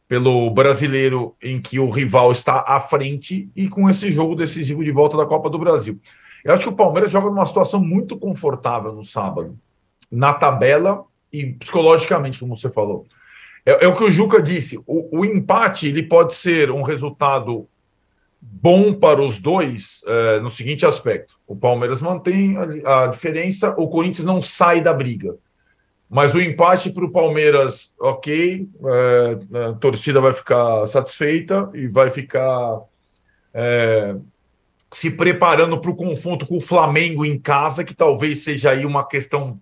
pelo brasileiro em que o rival está à frente e com esse jogo decisivo de volta da Copa do Brasil. Eu acho que o Palmeiras joga numa situação muito confortável no sábado, na tabela e psicologicamente, como você falou. É, é o que o Juca disse: o, o empate ele pode ser um resultado bom para os dois é, no seguinte aspecto: o Palmeiras mantém a, a, diferença, o Corinthians não sai da briga. Mas o empate para o Palmeiras, ok, é, a torcida vai ficar satisfeita e vai ficar é, se preparando para o confronto com o Flamengo em casa, que talvez seja aí uma questão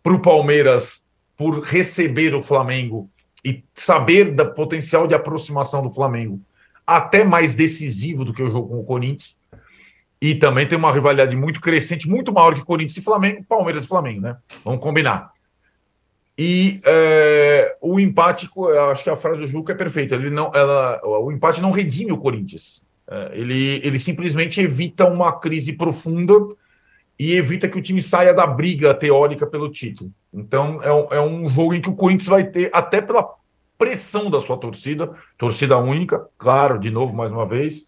para o Palmeiras por receber o Flamengo e saber da potencial de aproximação do Flamengo até mais decisivo do que o jogo com o Corinthians. E também tem uma rivalidade muito crescente, muito maior que Corinthians e Flamengo, Palmeiras e Flamengo, né? Vamos combinar. E é, o empate, acho que a frase do Juca é perfeita. Ele não, ela, o empate não redime o Corinthians. É, ele, ele simplesmente evita uma crise profunda e evita que o time saia da briga teórica pelo título. Então é um, é um jogo em que o Corinthians vai ter, até pela pressão da sua torcida, torcida única, claro, de novo, mais uma vez,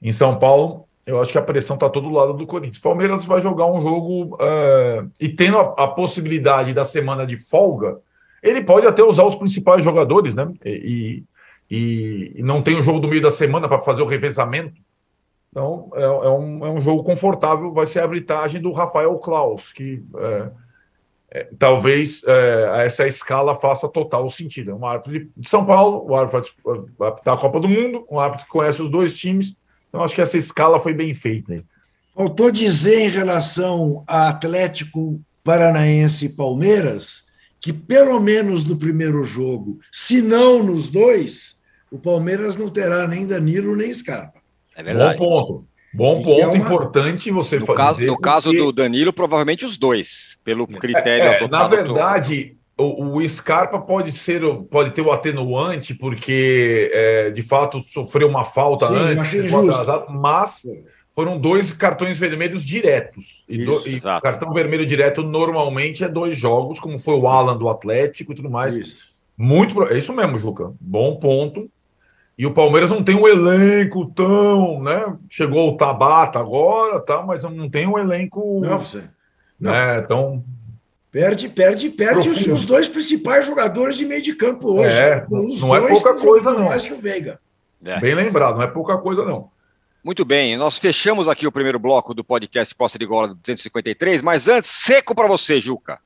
em São Paulo, eu acho que a pressão está todo lado do Corinthians. Palmeiras vai jogar um jogo uh, e tendo a, a, possibilidade da semana de folga, ele pode até usar os principais jogadores, né? E, e, e não tem o jogo do meio da semana para fazer o revezamento. Então, é, é, um, é um jogo confortável. Vai ser a arbitragem do Rafael Klaus, que. Uh, é, talvez é, essa escala faça total sentido. É um árbitro de São Paulo, o árbitro vai apitar a Copa do Mundo, um árbitro que conhece os dois times. Então, acho que essa escala foi bem feita. Aí. Faltou dizer em relação a Atlético Paranaense e Palmeiras que, pelo menos no primeiro jogo, se não nos dois, o Palmeiras não terá nem Danilo nem Scarpa. É verdade. Bom ponto. Bom ponto, é uma... importante você no caso, No porque... caso do Danilo, provavelmente os dois, pelo critério é, Na verdade, o, o, Scarpa pode ser, pode ter o atenuante, porque é, de fato sofreu uma falta Sim, antes, atrasado, mas foram dois cartões vermelhos diretos. E, isso, do, e cartão vermelho direto normalmente é dois jogos, como foi o Alan do Atlético e tudo mais. Isso. Muito, é isso mesmo, Juca. Bom ponto. E o Palmeiras não tem um elenco tão, né? Chegou o Tabata agora, tá, mas não tem um elenco. Não, você. Não. Né, tão Perde, perde, perde os seus dois principais jogadores de meio de campo hoje. É, não é pouca coisa, não. Mais que o Veiga. É. Bem lembrado, não é pouca coisa, não. Muito bem, nós fechamos aqui o primeiro bloco do podcast Posse de Gola 253, mas antes, seco para você, Juca.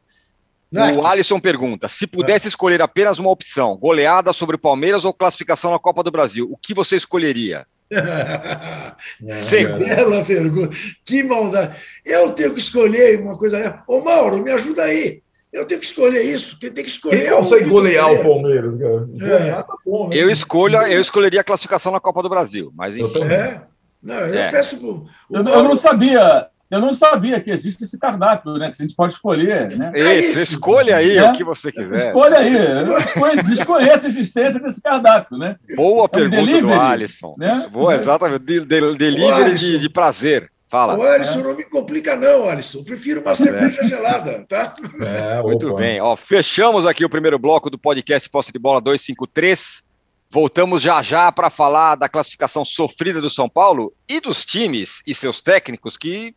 O Alisson pergunta: se pudesse escolher apenas uma opção, goleada sobre o Palmeiras ou classificação na Copa do Brasil, o que você escolheria? Seco. Ela pergunta: que maldade. Eu tenho que escolher uma coisa. Ô, Mauro, me ajuda aí. Eu tenho que escolher isso. Quem tem que escolher? Quem consegue golear o Palmeiras, cara? É. Tá bom, né? eu, escolho, eu escolheria a classificação na Copa do Brasil, mas enfim. É? Não, eu é. peço. Pro, eu, Mauro... eu não sabia. Eu não sabia que existe esse cardápio, né? Que a gente pode escolher, né? Isso, escolha aí é? o que você quiser. Escolha aí. Desconheça a existência desse cardápio, né? Boa é pergunta delivery, do Alisson. Né? Boa, exatamente. De, de, delivery de, de, prazer. Fala. O Alisson, é. não me complica, não, Alisson. Prefiro uma cerveja é. gelada, tá? É, Muito bem. Ó, fechamos aqui o primeiro bloco do podcast Posse de Bola 253. Voltamos já já para falar da classificação sofrida do São Paulo e dos times e seus técnicos que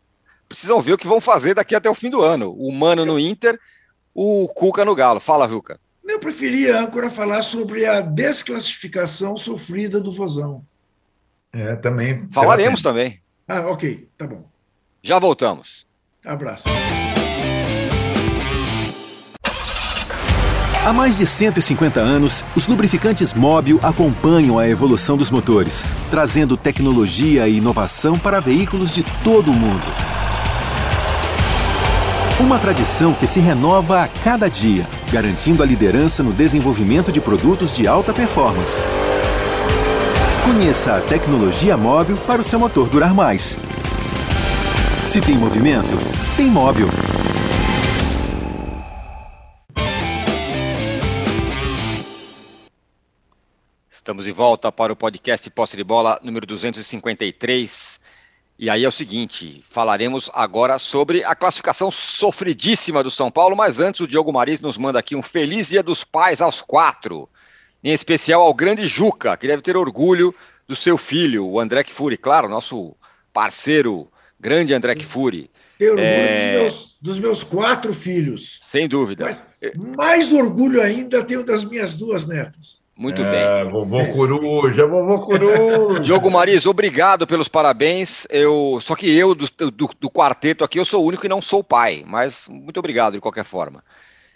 precisam ver o que vão fazer daqui até o fim do ano. O Mano no Inter, o Cuca no Galo. Fala, Vilca. Eu preferia, âncora, falar sobre a desclassificação sofrida do Vozão. É, também. Falaremos também. Ah, ok, tá bom. Já voltamos. Abraço. Há mais de 150 anos, os lubrificantes Móbil acompanham a evolução dos motores, trazendo tecnologia e inovação para veículos de todo o mundo. Uma tradição que se renova a cada dia, garantindo a liderança no desenvolvimento de produtos de alta performance. Conheça a tecnologia móvel para o seu motor durar mais. Se tem movimento, tem móvel. Estamos de volta para o podcast Posse de Bola número 253. E aí é o seguinte, falaremos agora sobre a classificação sofridíssima do São Paulo, mas antes o Diogo Maris nos manda aqui um feliz dia dos pais aos quatro, em especial ao grande Juca, que deve ter orgulho do seu filho, o André Kfouri, claro, nosso parceiro, grande André Kfouri. Ter orgulho é... dos, meus, dos, meus, quatro filhos. Sem dúvida. Mas mais orgulho ainda tenho das minhas duas netas. Muito é, bem. Vovô Coruja, vovô Coruja. Diogo Mariz, obrigado pelos parabéns. Eu, só que eu, do, do, do, quarteto aqui, eu sou o único que não sou pai, mas muito obrigado de qualquer forma.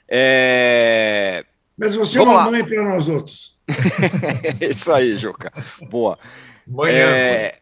É... Mas você Vamos é uma lá. mãe para nós outros. Isso aí, Juca. Boa. Manhã. É...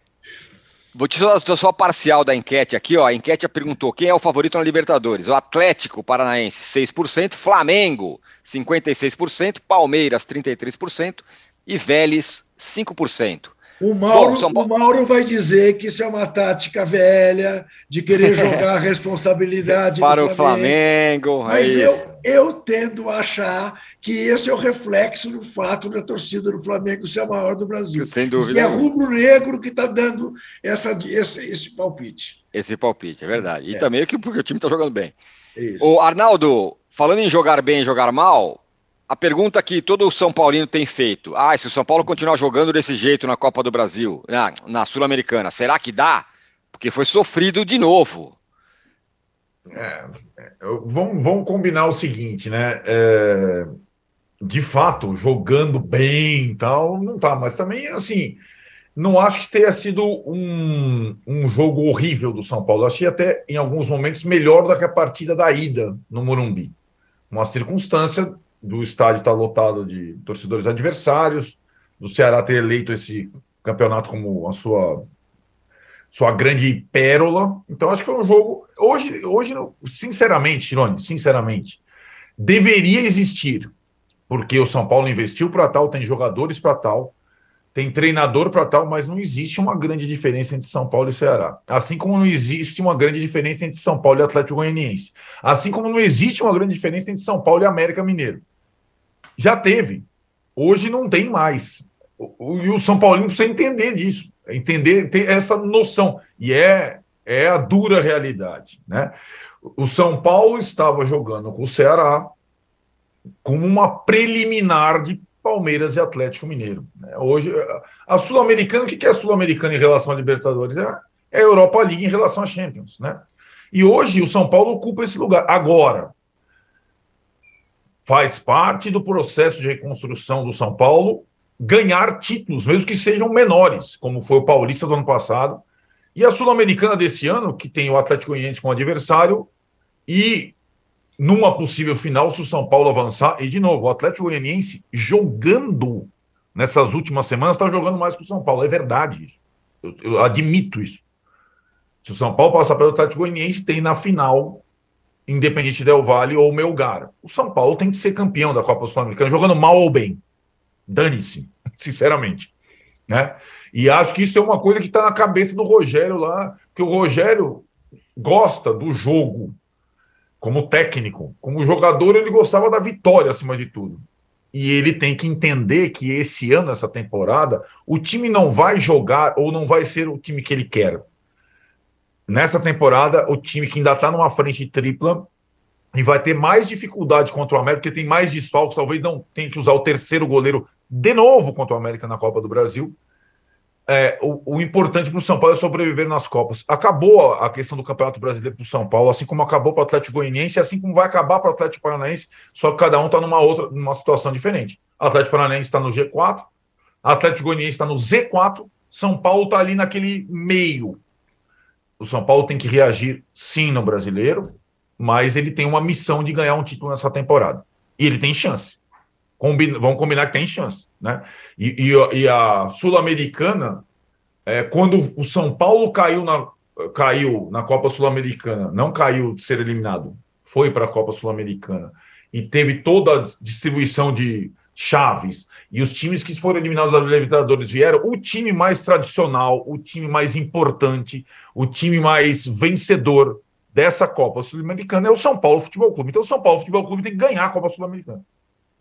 Vou te dar só a parcial da enquete aqui, ó. A enquete perguntou quem é o favorito na Libertadores. O Atlético Paranaense, 6%, Flamengo, 56%, Palmeiras, 33% e Vélez, 5%. O Mauro, Bom, o Mauro vai dizer que isso é uma tática velha de querer jogar a responsabilidade para o Flamengo. É Mas é eu, eu tendo a achar que esse é o reflexo do fato da torcida do Flamengo ser a maior do Brasil. Sem dúvida. E é rubro-negro que está dando essa, esse, esse palpite. Esse palpite, é verdade. E é. também porque o time está jogando bem. Isso. O Arnaldo, falando em jogar bem e jogar mal, a pergunta que todo São Paulino tem feito: ah, se o São Paulo continuar jogando desse jeito na Copa do Brasil, na, na Sul-Americana, será que dá? Porque foi sofrido de novo. É, é vamos, vamos combinar o seguinte, né? É, de fato, jogando bem e tal, não tá, mas também, assim, não acho que tenha sido um, um jogo horrível do São Paulo. Achei até, em alguns momentos, melhor do que a partida da ida no Morumbi. Uma circunstância do estádio estar tá lotado de torcedores adversários, do Ceará ter eleito esse campeonato como a sua sua grande pérola. Então acho que foi um jogo hoje hoje sinceramente, Tirone, sinceramente, deveria existir, porque o São Paulo investiu para tal, tem jogadores para tal, tem treinador para tal, mas não existe uma grande diferença entre São Paulo e Ceará. Assim como não existe uma grande diferença entre São Paulo e Atlético Goianiense. Assim como não existe uma grande diferença entre São Paulo e América Mineiro. Já teve. Hoje não tem mais. E o São Paulino precisa entender disso, entender, ter essa noção. E é, é a dura realidade. Né? O São Paulo estava jogando com o Ceará como uma preliminar de Palmeiras e Atlético Mineiro. Né? Hoje, a Sul-Americana, o que é a Sul-Americana em relação à Libertadores? É, é a Europa League em relação à Champions. Né? E hoje o São Paulo ocupa esse lugar. Agora, faz parte do processo de reconstrução do São Paulo ganhar títulos, mesmo que sejam menores, como foi o Paulista do ano passado, e a Sul-Americana desse ano, que tem o Atlético Goianiense como adversário, e numa possível final, se o São Paulo avançar, e de novo, o Atlético Goianiense jogando nessas últimas semanas, está jogando mais que o São Paulo, é verdade isso. Eu, eu admito isso. Se o São Paulo passar pelo Atlético Goianiense, tem na final Independente Del Vale ou Melgar. O São Paulo tem que ser campeão da Copa Sul-Americana, jogando mal ou bem. Dane-se, sinceramente. Né? E acho que isso é uma coisa que está na cabeça do Rogério lá, que o Rogério gosta do jogo como técnico. Como jogador, ele gostava da vitória acima de tudo. E ele tem que entender que esse ano, essa temporada, o time não vai jogar ou não vai ser o time que ele quer nessa temporada, o time que ainda está numa frente tripla e vai ter mais dificuldade contra o América, porque tem mais desfalques, talvez não tenha que usar o terceiro goleiro de novo contra o América na Copa do Brasil. É, o, o, importante para o São Paulo é sobreviver nas Copas. Acabou a questão do Campeonato Brasileiro para o São Paulo, assim como acabou para o Atlético Goianiense, assim como vai acabar para o Atlético Paranaense, só que cada um está numa outra, numa situação diferente. O Atlético Paranaense está no G4, Atlético Goianiense está no Z4, São Paulo está ali naquele meio. O São Paulo tem que reagir sim no brasileiro, mas ele tem uma missão de ganhar um título nessa temporada. E ele tem chance. Combina, combinar que tem chance. Né? E, e, e a Sul-Americana, é, quando o São Paulo caiu na, caiu na Copa Sul-Americana, não caiu de ser eliminado, foi para a Copa Sul-Americana e teve toda a distribuição de chaves e os times que foram eliminados da Libertadores vieram, o time mais tradicional, o time mais importante, o time mais vencedor dessa Copa Sul-Americana é o São Paulo Futebol Clube. Então o São Paulo Futebol Clube tem que ganhar a Copa Sul-Americana.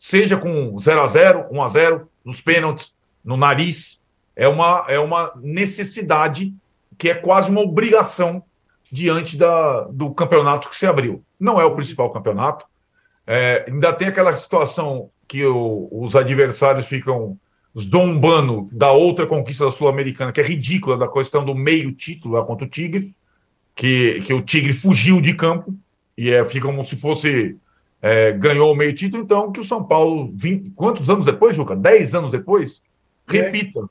Seja com 0 a 0 1 a 0 nos pênaltis, no nariz. É uma, é uma necessidade que é quase uma obrigação diante da, do campeonato que se abriu. Não é o principal campeonato. É, ainda tem aquela situação que o, os adversários ficam zombando da outra conquista da Sul-Americana, que é ridícula, da questão do meio título lá contra o Tigre, que, que o Tigre fugiu de campo e é, fica como se fosse é, ganhou o meio título, então que o São Paulo, 20, quantos anos depois, Juca? 10 anos depois, é. repita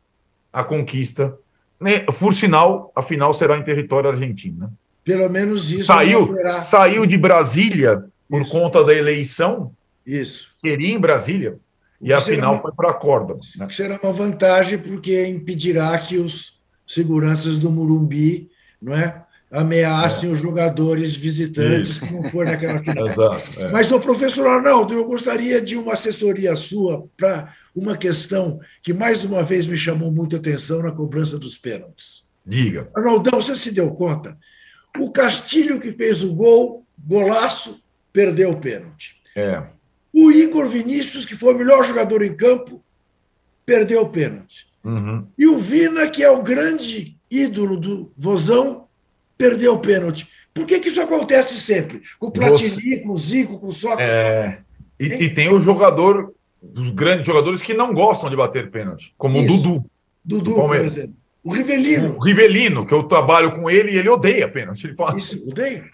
a conquista. Né, por sinal, a final será em território argentino. Né? Pelo menos isso. Saiu, saiu de Brasília por isso. conta da eleição. Isso. Seria em Brasília. E a final uma, foi para a corda. Né? Será uma vantagem, porque impedirá que os seguranças do Murumbi não é, ameacem é. os jogadores visitantes, Isso. como foi naquela final. Exato, é. Mas, o professor Arnaldo, eu gostaria de uma assessoria sua para uma questão que, mais uma vez, me chamou muita atenção na cobrança dos pênaltis. Diga. Arnaldão, você se deu conta? O Castilho que fez o gol, golaço, perdeu o pênalti. É. O Igor Vinícius, que foi o melhor jogador em campo, perdeu o pênalti. Uhum. E o Vina, que é o grande ídolo do Vozão, perdeu o pênalti. Por que, que isso acontece sempre? Com o Platini, Você... com o Zico, com o Sócrates. É... E, e, tem o jogador, os grandes jogadores que não gostam de bater pênalti, como isso. o Dudu. Dudu, por exemplo. O Rivelino. O Rivelino, que eu trabalho com ele e ele odeia pênalti. Ele fala... Isso, odeia.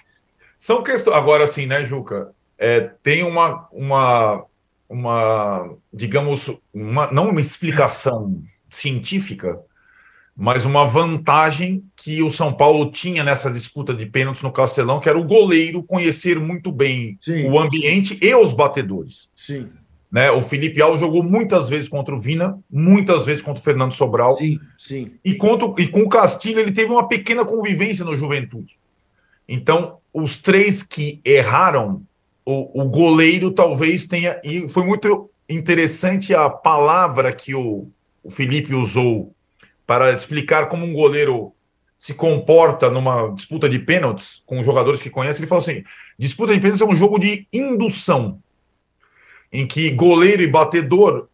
São questões. Agora, sim, né, Juca? É, tem uma, uma, uma, digamos, uma, não uma explicação científica, mas uma vantagem que o São Paulo tinha nessa disputa de pênaltis no Castelão, que era o goleiro conhecer muito bem sim, o ambiente e os batedores. Sim. Né? O Felipe Alves jogou muitas vezes contra o Vina, muitas vezes contra o Fernando Sobral. Sim, sim. E, contra, e com o Castilho ele teve uma pequena convivência no Juventude. Então, os três que erraram, o, o goleiro talvez tenha. E foi muito interessante a palavra que o, o Felipe usou para explicar como um goleiro se comporta numa disputa de pênaltis com jogadores que conhece, ele falou assim: disputa de pênaltis é um jogo de indução, em que goleiro e batedor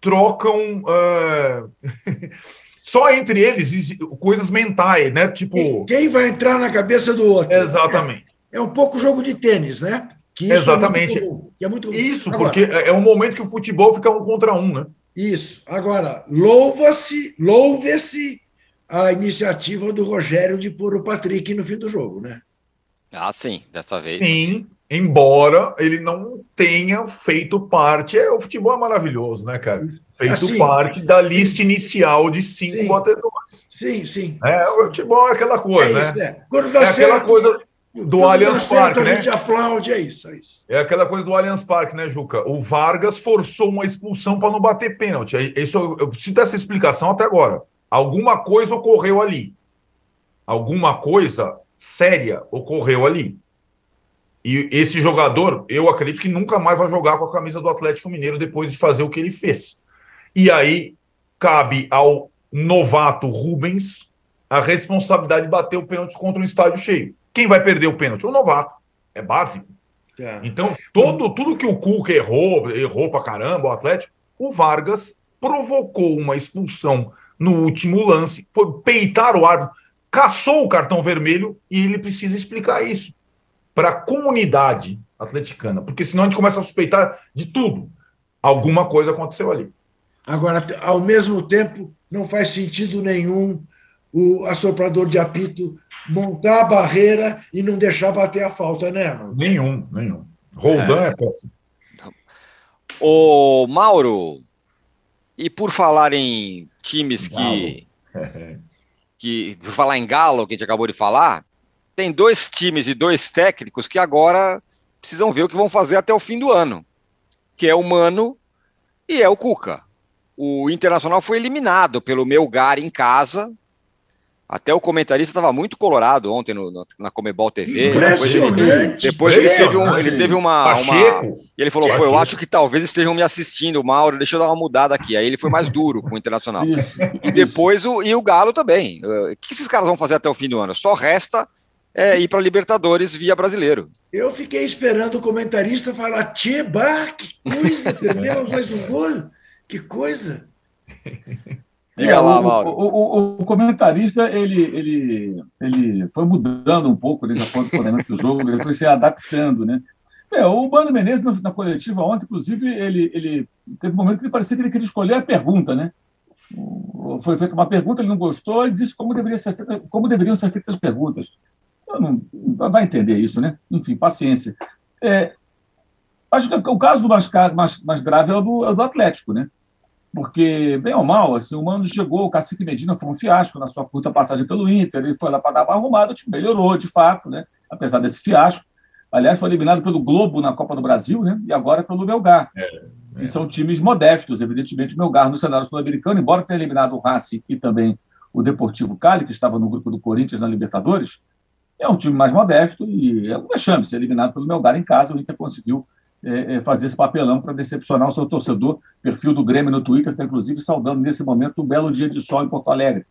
trocam uh, só entre eles coisas mentais, né? Tipo. Quem vai entrar na cabeça do outro? Exatamente. É, é um pouco jogo de tênis, né? Que isso Exatamente. É muito, é muito... Isso, Agora, porque é um momento que o futebol fica um contra um, né? Isso. Agora, louva-se, louve-se a iniciativa do Rogério de pôr o Patrick no fim do jogo, né? Ah, sim, dessa vez. Sim, embora ele não tenha feito parte. É, o futebol é maravilhoso, né, cara? Feito assim, parte da lista inicial de cinco sim, batedores. Sim, sim. É, o futebol é aquela coisa, é isso, né? É. Quando dá é certo, aquela coisa do Allianz Parque, né? A gente aplaude, é isso, é isso. É aquela coisa do Allianz Parque, né, Juca? O Vargas forçou uma expulsão para não bater pênalti. Isso, eu preciso dessa explicação até agora. Alguma coisa ocorreu ali. Alguma coisa séria ocorreu ali. E esse jogador, eu acredito que nunca mais vai jogar com a camisa do Atlético Mineiro depois de fazer o que ele fez. E aí cabe ao novato Rubens a responsabilidade de bater o pênalti contra um estádio cheio. Quem vai perder o pênalti? O novato. É básico. É. Então, todo, tudo que o Cuca errou, errou pra caramba, o Atlético, o Vargas provocou uma expulsão no último lance, foi peitar o árbitro, caçou o cartão vermelho e ele precisa explicar isso para a comunidade atleticana, porque senão a gente começa a suspeitar de tudo. Alguma coisa aconteceu ali. Agora, ao mesmo tempo, não faz sentido nenhum o assoprador de apito montar a barreira e não deixar bater a falta, né, mano? Nenhum, nenhum. Roldan é, é péssimo. Ô, Mauro, e por falar em times que. que por falar em Galo, que a gente acabou de falar, tem dois times e dois técnicos que agora precisam ver o que vão fazer até o fim do ano. Que é o Mano e é o Cuca. O Internacional foi eliminado pelo Melgar em casa, até o comentarista estava muito colorado ontem no, no, na Comebol TV. Impressionante! Depois ele, depois ele teve, um, ele teve uma, uma. E ele falou: pô, eu acho que talvez estejam me assistindo, Mauro, deixa eu dar uma mudada aqui. Aí ele foi mais duro com o Internacional. Isso, e depois o, e o Galo também. O que esses caras vão fazer até o fim do ano? Só resta é, ir para Libertadores via brasileiro. Eu fiquei esperando o comentarista falar: Tcheba, que coisa, perdemos mais um gol, que coisa. Diga é, lá, Mauro. O, o, o, comentarista ele, ele, ele foi mudando um pouco desde a ponto do jogo, ele foi se adaptando, né? É, o Mano Menezes, na coletiva ontem, inclusive, ele, ele teve um momento que ele parecia que ele queria escolher a pergunta, né? Foi feita uma pergunta, ele não gostou, e disse como, deveria ser feita, como deveriam ser feitas as perguntas. Não, não, vai entender isso, né? Enfim, paciência. É, acho que o caso mais, mais, mais grave é o, do, é o do Atlético, né? Porque, bem ou mal, assim, o Mano chegou, o Cacique Medina foi um fiasco na sua curta passagem pelo Inter, ele foi lá para dar uma arrumada, o time melhorou, de fato, né? apesar desse fiasco. Aliás, foi eliminado pelo Globo na Copa do Brasil, né? e agora pelo Melgar. É, é. E são times modestos, evidentemente, o Melgar no cenário sul-americano, embora tenha eliminado o Racing e também o Deportivo Cali, que estava no grupo do Corinthians na Libertadores, é um time mais modesto e é um vexame ser eliminado pelo Melgar em casa, o Inter conseguiu é, é, fazer esse papelão para decepcionar o seu torcedor. Perfil do Grêmio no Twitter está, inclusive, saudando nesse momento um belo dia de sol em Porto Alegre.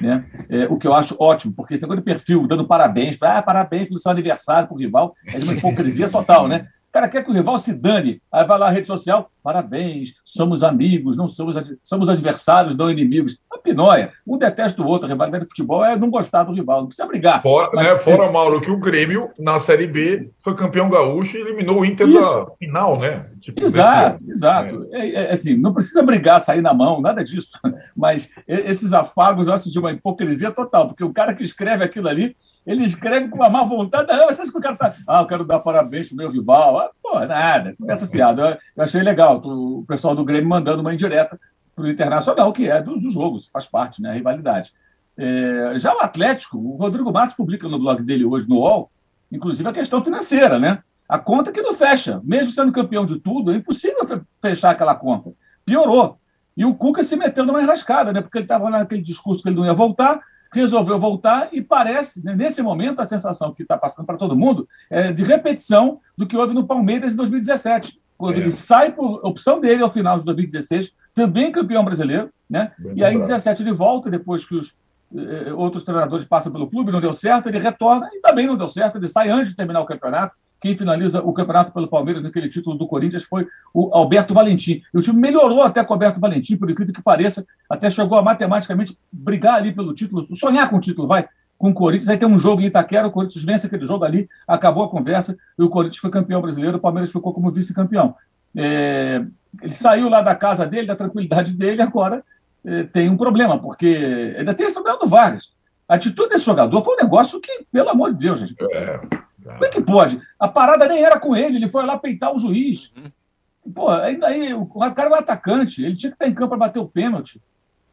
Né? É, o que eu acho ótimo, porque esse negócio de perfil, dando parabéns, ah, parabéns pelo seu aniversário para o rival, é uma hipocrisia total, né? O cara quer que o rival se dane, aí vai lá na rede social, parabéns, somos amigos, não somos, somos adversários, não inimigos. A pinóia, um detesta o outro, a rivalidade de futebol é não gostar do rival, não precisa brigar. Fora, mas... né, fora Mauro, que o Grêmio, na Série B, foi campeão gaúcho e eliminou o Inter Isso. na final, né? Tipo, exato, exato. É. É, é, assim, não precisa brigar, sair na mão, nada disso. Mas esses afagos, eu acho de uma hipocrisia total, porque o cara que escreve aquilo ali, ele escreve com uma má vontade. Não, você acha que o cara tá. Ah, eu quero dar parabéns pro meu rival. Ah, pô, nada, começa fiado. Eu, achei legal o pessoal do Grêmio mandando uma indireta para o Internacional, que é do, do jogo, faz parte, né, a rivalidade. É, já o Atlético, o Rodrigo Marques publica no blog dele hoje, no UOL, inclusive a questão financeira, né? A conta que não fecha. Mesmo sendo campeão de tudo, é impossível fechar aquela conta. Piorou. E o Cuca se meteu numa enrascada, né? Porque ele estava naquele discurso que ele não ia voltar, resolveu voltar e parece, né, nesse momento, a sensação que está passando para todo mundo é de repetição do que houve no Palmeiras em 2017, quando é. ele sai por opção dele ao final de 2016, também campeão brasileiro, né? Bem e aí em 2017 ele volta, depois que os eh, outros treinadores passam pelo clube, não deu certo, ele retorna e também não deu certo, ele sai antes de terminar o campeonato. Quem finaliza o campeonato pelo Palmeiras naquele título do Corinthians foi o Alberto Valentim. E o time melhorou até com o Alberto Valentim, por incrível que pareça, até chegou a matematicamente brigar ali pelo título, sonhar com o título, vai, com o Corinthians. Aí tem um jogo em Itaquera, o Corinthians vence aquele jogo ali, acabou a conversa, e o Corinthians foi campeão brasileiro, o Palmeiras ficou como vice-campeão. É, ele saiu lá da casa dele, da tranquilidade dele, agora é, tem um problema, porque ainda tem esse problema do Vargas. A atitude desse jogador foi um negócio que, pelo amor de Deus, gente. É. Como é que pode? A parada nem era com ele, ele foi lá peitar o juiz. Uhum. Pô, aí, aí o cara é um atacante, ele tinha que estar em campo para bater o pênalti.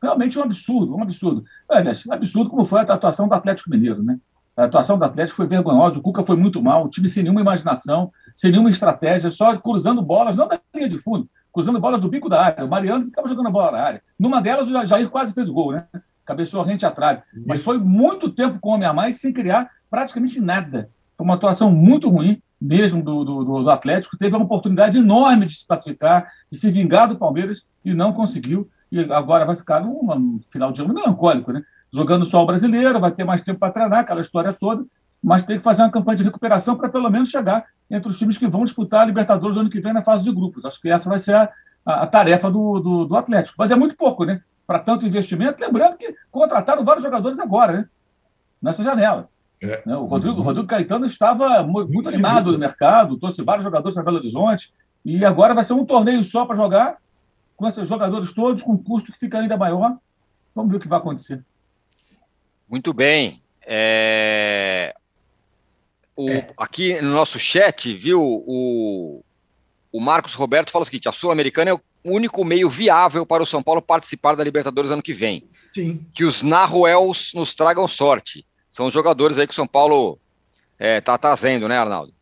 Realmente um absurdo, um absurdo. Aliás, um absurdo como foi a atuação do Atlético Mineiro, né? A atuação do Atlético foi vergonhosa, o Cuca foi muito mal, o time sem nenhuma imaginação, sem nenhuma estratégia, só cruzando bolas, não da linha de fundo, cruzando bolas do bico da área. O Mariano ficava jogando a bola na área. Numa delas, o Jair quase fez o gol, né? Cabeçou a rente atrás. Mas foi muito tempo com homem a mais sem criar praticamente nada. Foi uma atuação muito ruim, mesmo do, do, do, Atlético. Teve uma oportunidade enorme de se classificar, de se vingar do Palmeiras e não conseguiu. E agora vai ficar num final de ano melancólico, né? Jogando só o brasileiro, vai ter mais tempo para treinar, aquela história toda, mas tem que fazer uma campanha de recuperação para pelo menos chegar entre os times que vão disputar a Libertadores no ano que vem na fase de grupos. Acho que essa vai ser a, a, a tarefa do, do, do Atlético. Mas é muito pouco, né? Para tanto investimento. Lembrando que contrataram vários jogadores agora, né? Nessa janela. É. Né? O, Rodrigo, o Rodrigo Caetano estava muito animado no mercado, trouxe vários jogadores para Belo Horizonte, e agora vai ser um torneio só para jogar, com esses jogadores todos, com um custo que fica ainda maior. Vamos ver o que vai acontecer. Muito bem. É... O, é. Aqui no nosso chat, viu, o, o Marcos Roberto fala o seguinte: a Sul-Americana é o único meio viável para o São Paulo participar da Libertadores ano que vem. Sim. Que os Naruels nos tragam sorte. São os jogadores aí que o São Paulo está é, tá trazendo, né, Arnaldo?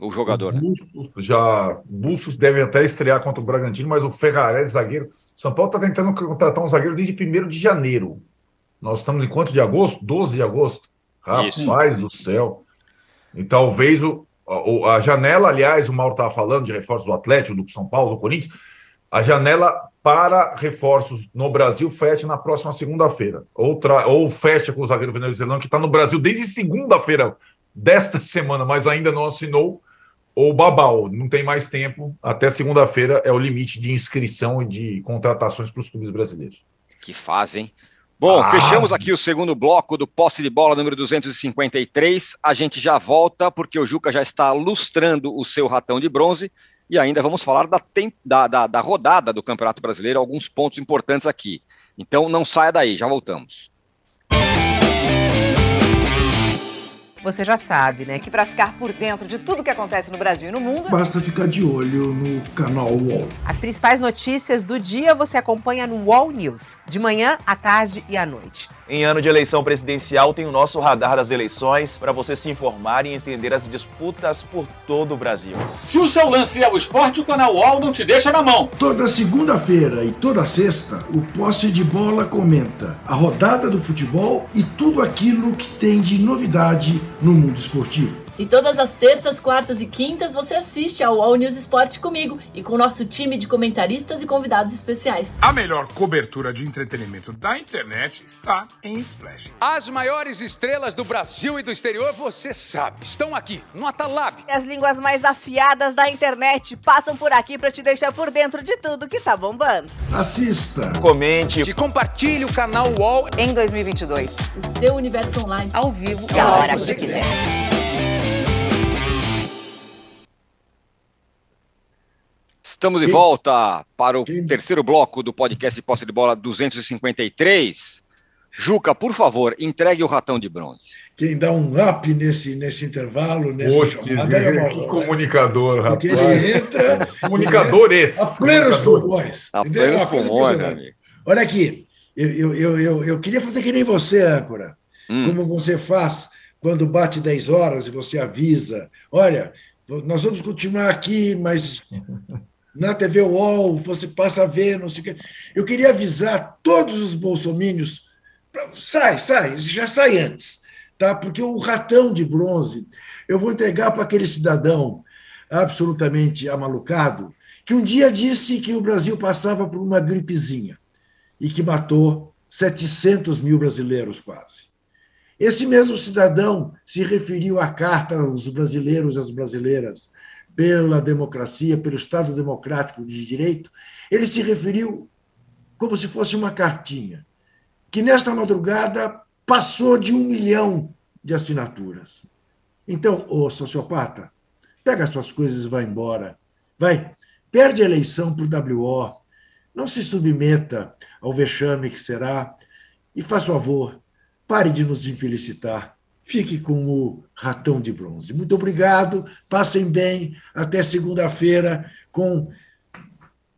O jogador. O Bustos, né? já Bustos deve até estrear contra o Bragantino, mas o Ferrarese, zagueiro. São Paulo está tentando contratar um zagueiro desde 1 de janeiro. Nós estamos em quanto de agosto? 12 de agosto. Rapaz Isso. do céu. E talvez o, a, a janela, aliás, o Mauro estava falando de reforços do Atlético, do São Paulo, do Corinthians. A janela para reforços no Brasil fecha na próxima segunda-feira. Ou, ou fecha com o zagueiro venezuelano, que está no Brasil desde segunda-feira desta semana, mas ainda não assinou. Ou Babal, não tem mais tempo. Até segunda-feira é o limite de inscrição e de contratações para os clubes brasileiros. Que fazem. Bom, ah, fechamos aqui o segundo bloco do posse de bola número 253. A gente já volta porque o Juca já está lustrando o seu ratão de bronze e ainda vamos falar da, da, da, da rodada do Campeonato Brasileiro, alguns pontos importantes aqui. Então não saia daí, já voltamos. Você já sabe, né, que para ficar por dentro de tudo que acontece no Brasil e no mundo, basta ficar de olho no canal UOL. As principais notícias do dia você acompanha no UOL News, de manhã, à tarde e à noite. Em ano de eleição presidencial, tem o nosso radar das eleições para você se informar e entender as disputas por todo o Brasil. Se o seu lance é o esporte, o canal UOL não te deixa na mão. Toda segunda-feira e toda sexta, o Posse de Bola comenta a rodada do futebol e tudo aquilo que tem de novidade no mundo esportivo. E todas as terças, quartas e quintas você assiste ao All News Esporte comigo e com o nosso time de comentaristas e convidados especiais. A melhor cobertura de entretenimento da internet está em Splash. As maiores estrelas do Brasil e do exterior, você sabe, estão aqui no Atalab. E as línguas mais afiadas da internet passam por aqui para te deixar por dentro de tudo que tá bombando. Assista, comente e compartilhe o canal UOL em 2022. O seu universo online ao vivo e a hora que você quiser. Estamos de volta para o terceiro bloco do podcast Posse de Bola 253. Juca, por favor, entregue o ratão de bronze. Quem dá um up nesse, nesse intervalo, nessa Poxa, chamada, é que comunicador, rapaz. Porque ele entra... Comunicadores. A plenos pulmões. A plenos pulmões, amigo. Olha aqui, eu, eu, eu, eu, queria fazer que nem você, âncora. Hum. Como você faz quando bate 10 horas e você avisa, olha, nós vamos continuar aqui, mas na TV UOL, você passa a ver, não sei o quê. Eu queria avisar todos os bolsomínios, sai, sai, já sai antes, tá? porque o ratão de bronze eu vou entregar para aquele cidadão absolutamente amalucado, que um dia disse que o Brasil passava por uma gripezinha e que matou 700 mil brasileiros quase. Esse mesmo cidadão se referiu à carta aos brasileiros e às brasileiras pela democracia, pelo Estado democrático de direito, ele se referiu como se fosse uma cartinha, que nesta madrugada passou de um milhão de assinaturas. Então, ô sociopata, pega as suas coisas e vai embora. Vai, perde a eleição para o WO, não se submeta ao vexame que será, e faz favor, pare de nos infelicitar fique com o ratão de bronze. Muito obrigado, passem bem, até segunda-feira com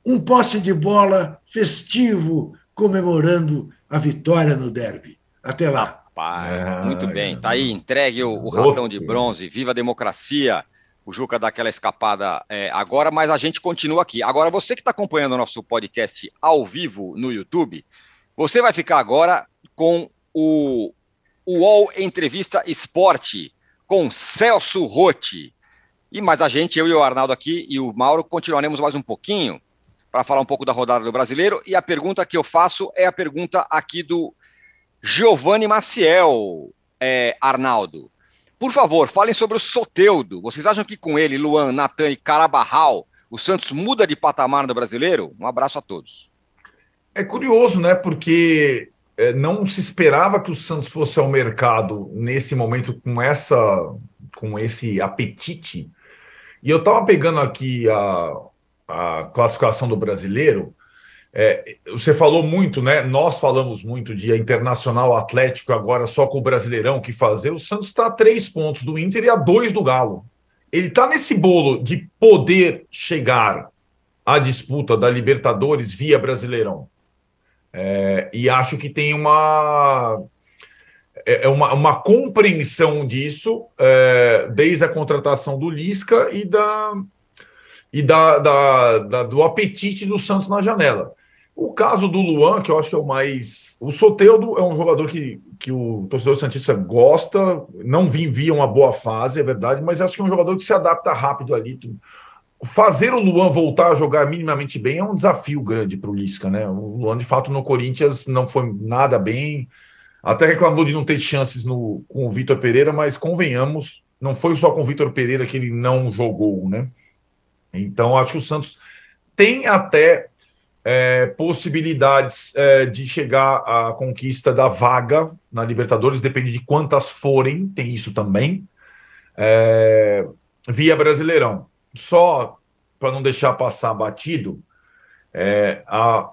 um posse de bola festivo comemorando a vitória no derby. Até lá. Rapaz, muito bem. Tá aí, entregue o, o ratão de bronze. Viva a democracia. O Juca dá aquela escapada é, agora, mas a gente continua aqui. Agora, você que está acompanhando o nosso podcast ao vivo no YouTube, você vai ficar agora com o UOL Entrevista Esporte com Celso Rotti. E mais a gente, eu e o Arnaldo aqui e o Mauro, continuaremos mais um pouquinho para falar um pouco da rodada do brasileiro. E a pergunta que eu faço é a pergunta aqui do Giovanni Maciel, é, Arnaldo. Por favor, falem sobre o Soteudo. Vocês acham que com ele, Luan, Natan e Carabarral, o Santos muda de patamar no brasileiro? Um abraço a todos. É curioso, né? Porque é, não se esperava que o Santos fosse ao mercado nesse momento com essa com esse apetite. E eu estava pegando aqui a, a classificação do brasileiro É, você falou muito, né? Nós falamos muito de Internacional Atlético agora só com o Brasileirão que fazer. O Santos está a três pontos do Inter e a dois do Galo. Ele está nesse bolo de poder chegar à disputa da Libertadores via Brasileirão. É, e acho que tem uma é, é uma, uma compreensão disso é, desde a contratação do Lisca e da e da, da, da, do apetite do Santos na janela. O caso do Luan, que eu acho que é o mais. O Soteudo é um jogador que, que o torcedor Santista gosta, não vivia uma boa fase, é verdade, mas acho que é um jogador que se adapta rápido ali. Fazer o Luan voltar a jogar minimamente bem é um desafio grande para o Lisca, né? O Luan, de fato, no Corinthians não foi nada bem, até reclamou de não ter chances no, com o Vitor Pereira, mas convenhamos, não foi só com o Vitor Pereira que ele não jogou, né? Então, acho que o Santos tem até é, possibilidades é, de chegar à conquista da vaga na Libertadores, depende de quantas forem, tem isso também, é, via Brasileirão. Só para não deixar passar batido, é, a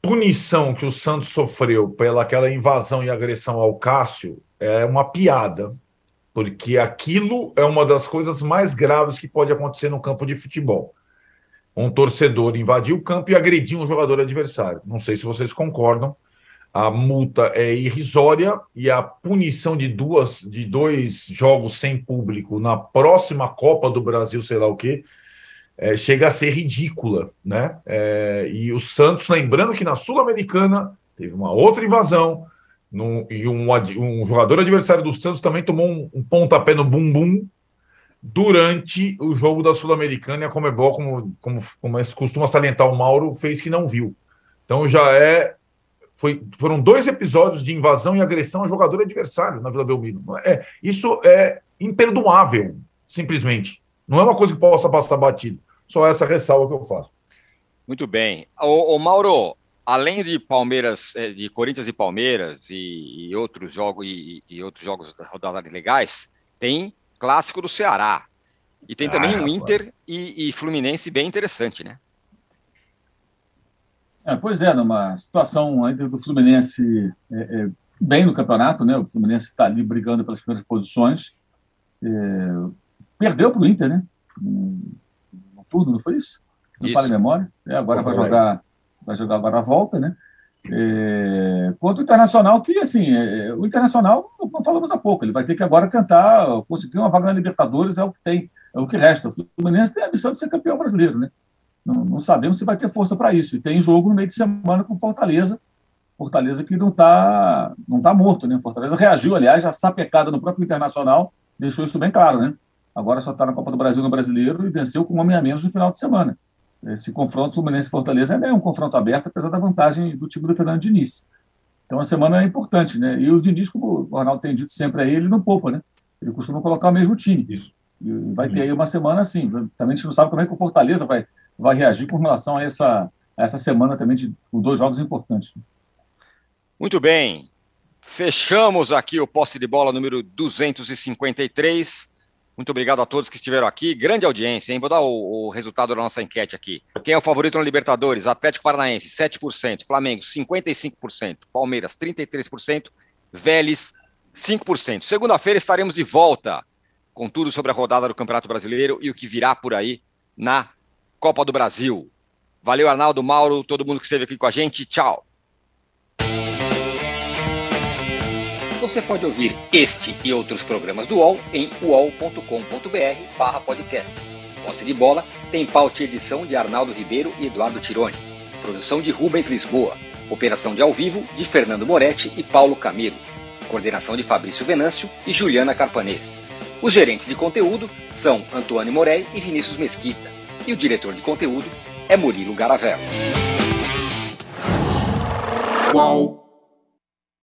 punição que o Santos sofreu pela aquela invasão e agressão ao Cássio é uma piada, porque aquilo é uma das coisas mais graves que pode acontecer no campo de futebol um torcedor invadir o campo e agredir um jogador adversário. Não sei se vocês concordam. A multa é irrisória e a punição de duas de dois jogos sem público na próxima Copa do Brasil, sei lá o quê, é, chega a ser ridícula, né? É, e o Santos, lembrando que na Sul-Americana teve uma outra invasão e um, um, jogador adversário do Santos também tomou um, um pontapé no bumbum durante o jogo da Sul-Americana e a Comebol, como, como, como costuma salientar o Mauro, fez que não viu. Então já é. Foi, foram dois episódios de invasão e agressão a jogador adversário na Vila Belmiro. É, isso é imperdoável, simplesmente. Não é uma coisa que possa passar batido. Só essa ressalva que eu faço. Muito bem. O, Mauro, além de Palmeiras, é, de Corinthians e Palmeiras e, e outros jogos e, e, outros jogos rodadas legais, tem clássico do Ceará. E tem também ah, um Inter e, e, Fluminense bem interessante, né? É, pois é, numa situação ainda do Fluminense é, é, bem no campeonato, né? O Fluminense está ali brigando pelas primeiras posições. É, perdeu para o Inter, né? No, no turno, não foi isso? Não fala em memória. É, agora vai jogar, vai jogar agora a volta, né? É, quanto o Internacional, que assim, é, o Internacional, não falamos há pouco, ele vai ter que agora tentar conseguir uma vaga na Libertadores, é o que tem, é o que resta. O Fluminense tem a missão de ser campeão brasileiro, né? Não, não sabemos se vai ter força para isso. E tem jogo no meio de semana com Fortaleza, Fortaleza que não está não tá morto, né? Fortaleza reagiu, aliás, já sapecada no próprio Internacional, deixou isso bem claro, né? Agora só está na Copa do Brasil no Brasileiro e venceu com um homem a menos no final de semana. Esse confronto Fluminense-Fortaleza é um confronto aberto, apesar da vantagem do time do Fernando Diniz. Então, a semana é importante, né? E o Diniz, como o Arnaldo tem dito sempre aí, ele não poupa, né? Ele costuma colocar o mesmo time. Isso. E vai ter aí uma semana assim. Também a gente não sabe como é que o Fortaleza vai, vai reagir com relação a essa, a essa semana também de, com dois jogos importantes. Muito bem. Fechamos aqui o posse de bola número 253. Muito obrigado a todos que estiveram aqui. Grande audiência, hein? Vou dar o, o, resultado da nossa enquete aqui. Quem é o favorito na Libertadores? Atlético Paranaense, 7%. Flamengo, 55%. Palmeiras, 33%. Vélez, 5%. Segunda-feira estaremos de volta com tudo sobre a rodada do Campeonato Brasileiro e o que virá por aí na Copa do Brasil. Valeu, Arnaldo, Mauro, todo mundo que esteve aqui com a gente. Tchau. Você pode ouvir este e outros programas do UOL em uol.com.br podcasts. Posse de bola tem pauta e edição de Arnaldo Ribeiro e Eduardo Tironi. Produção de Rubens Lisboa. Operação de ao vivo de Fernando Moretti e Paulo Camilo. Coordenação de Fabrício Venâncio e Juliana Carpanês. Os gerentes de conteúdo são Antônio Morei e Vinícius Mesquita. E o diretor de conteúdo é Murilo Garavello. Qual?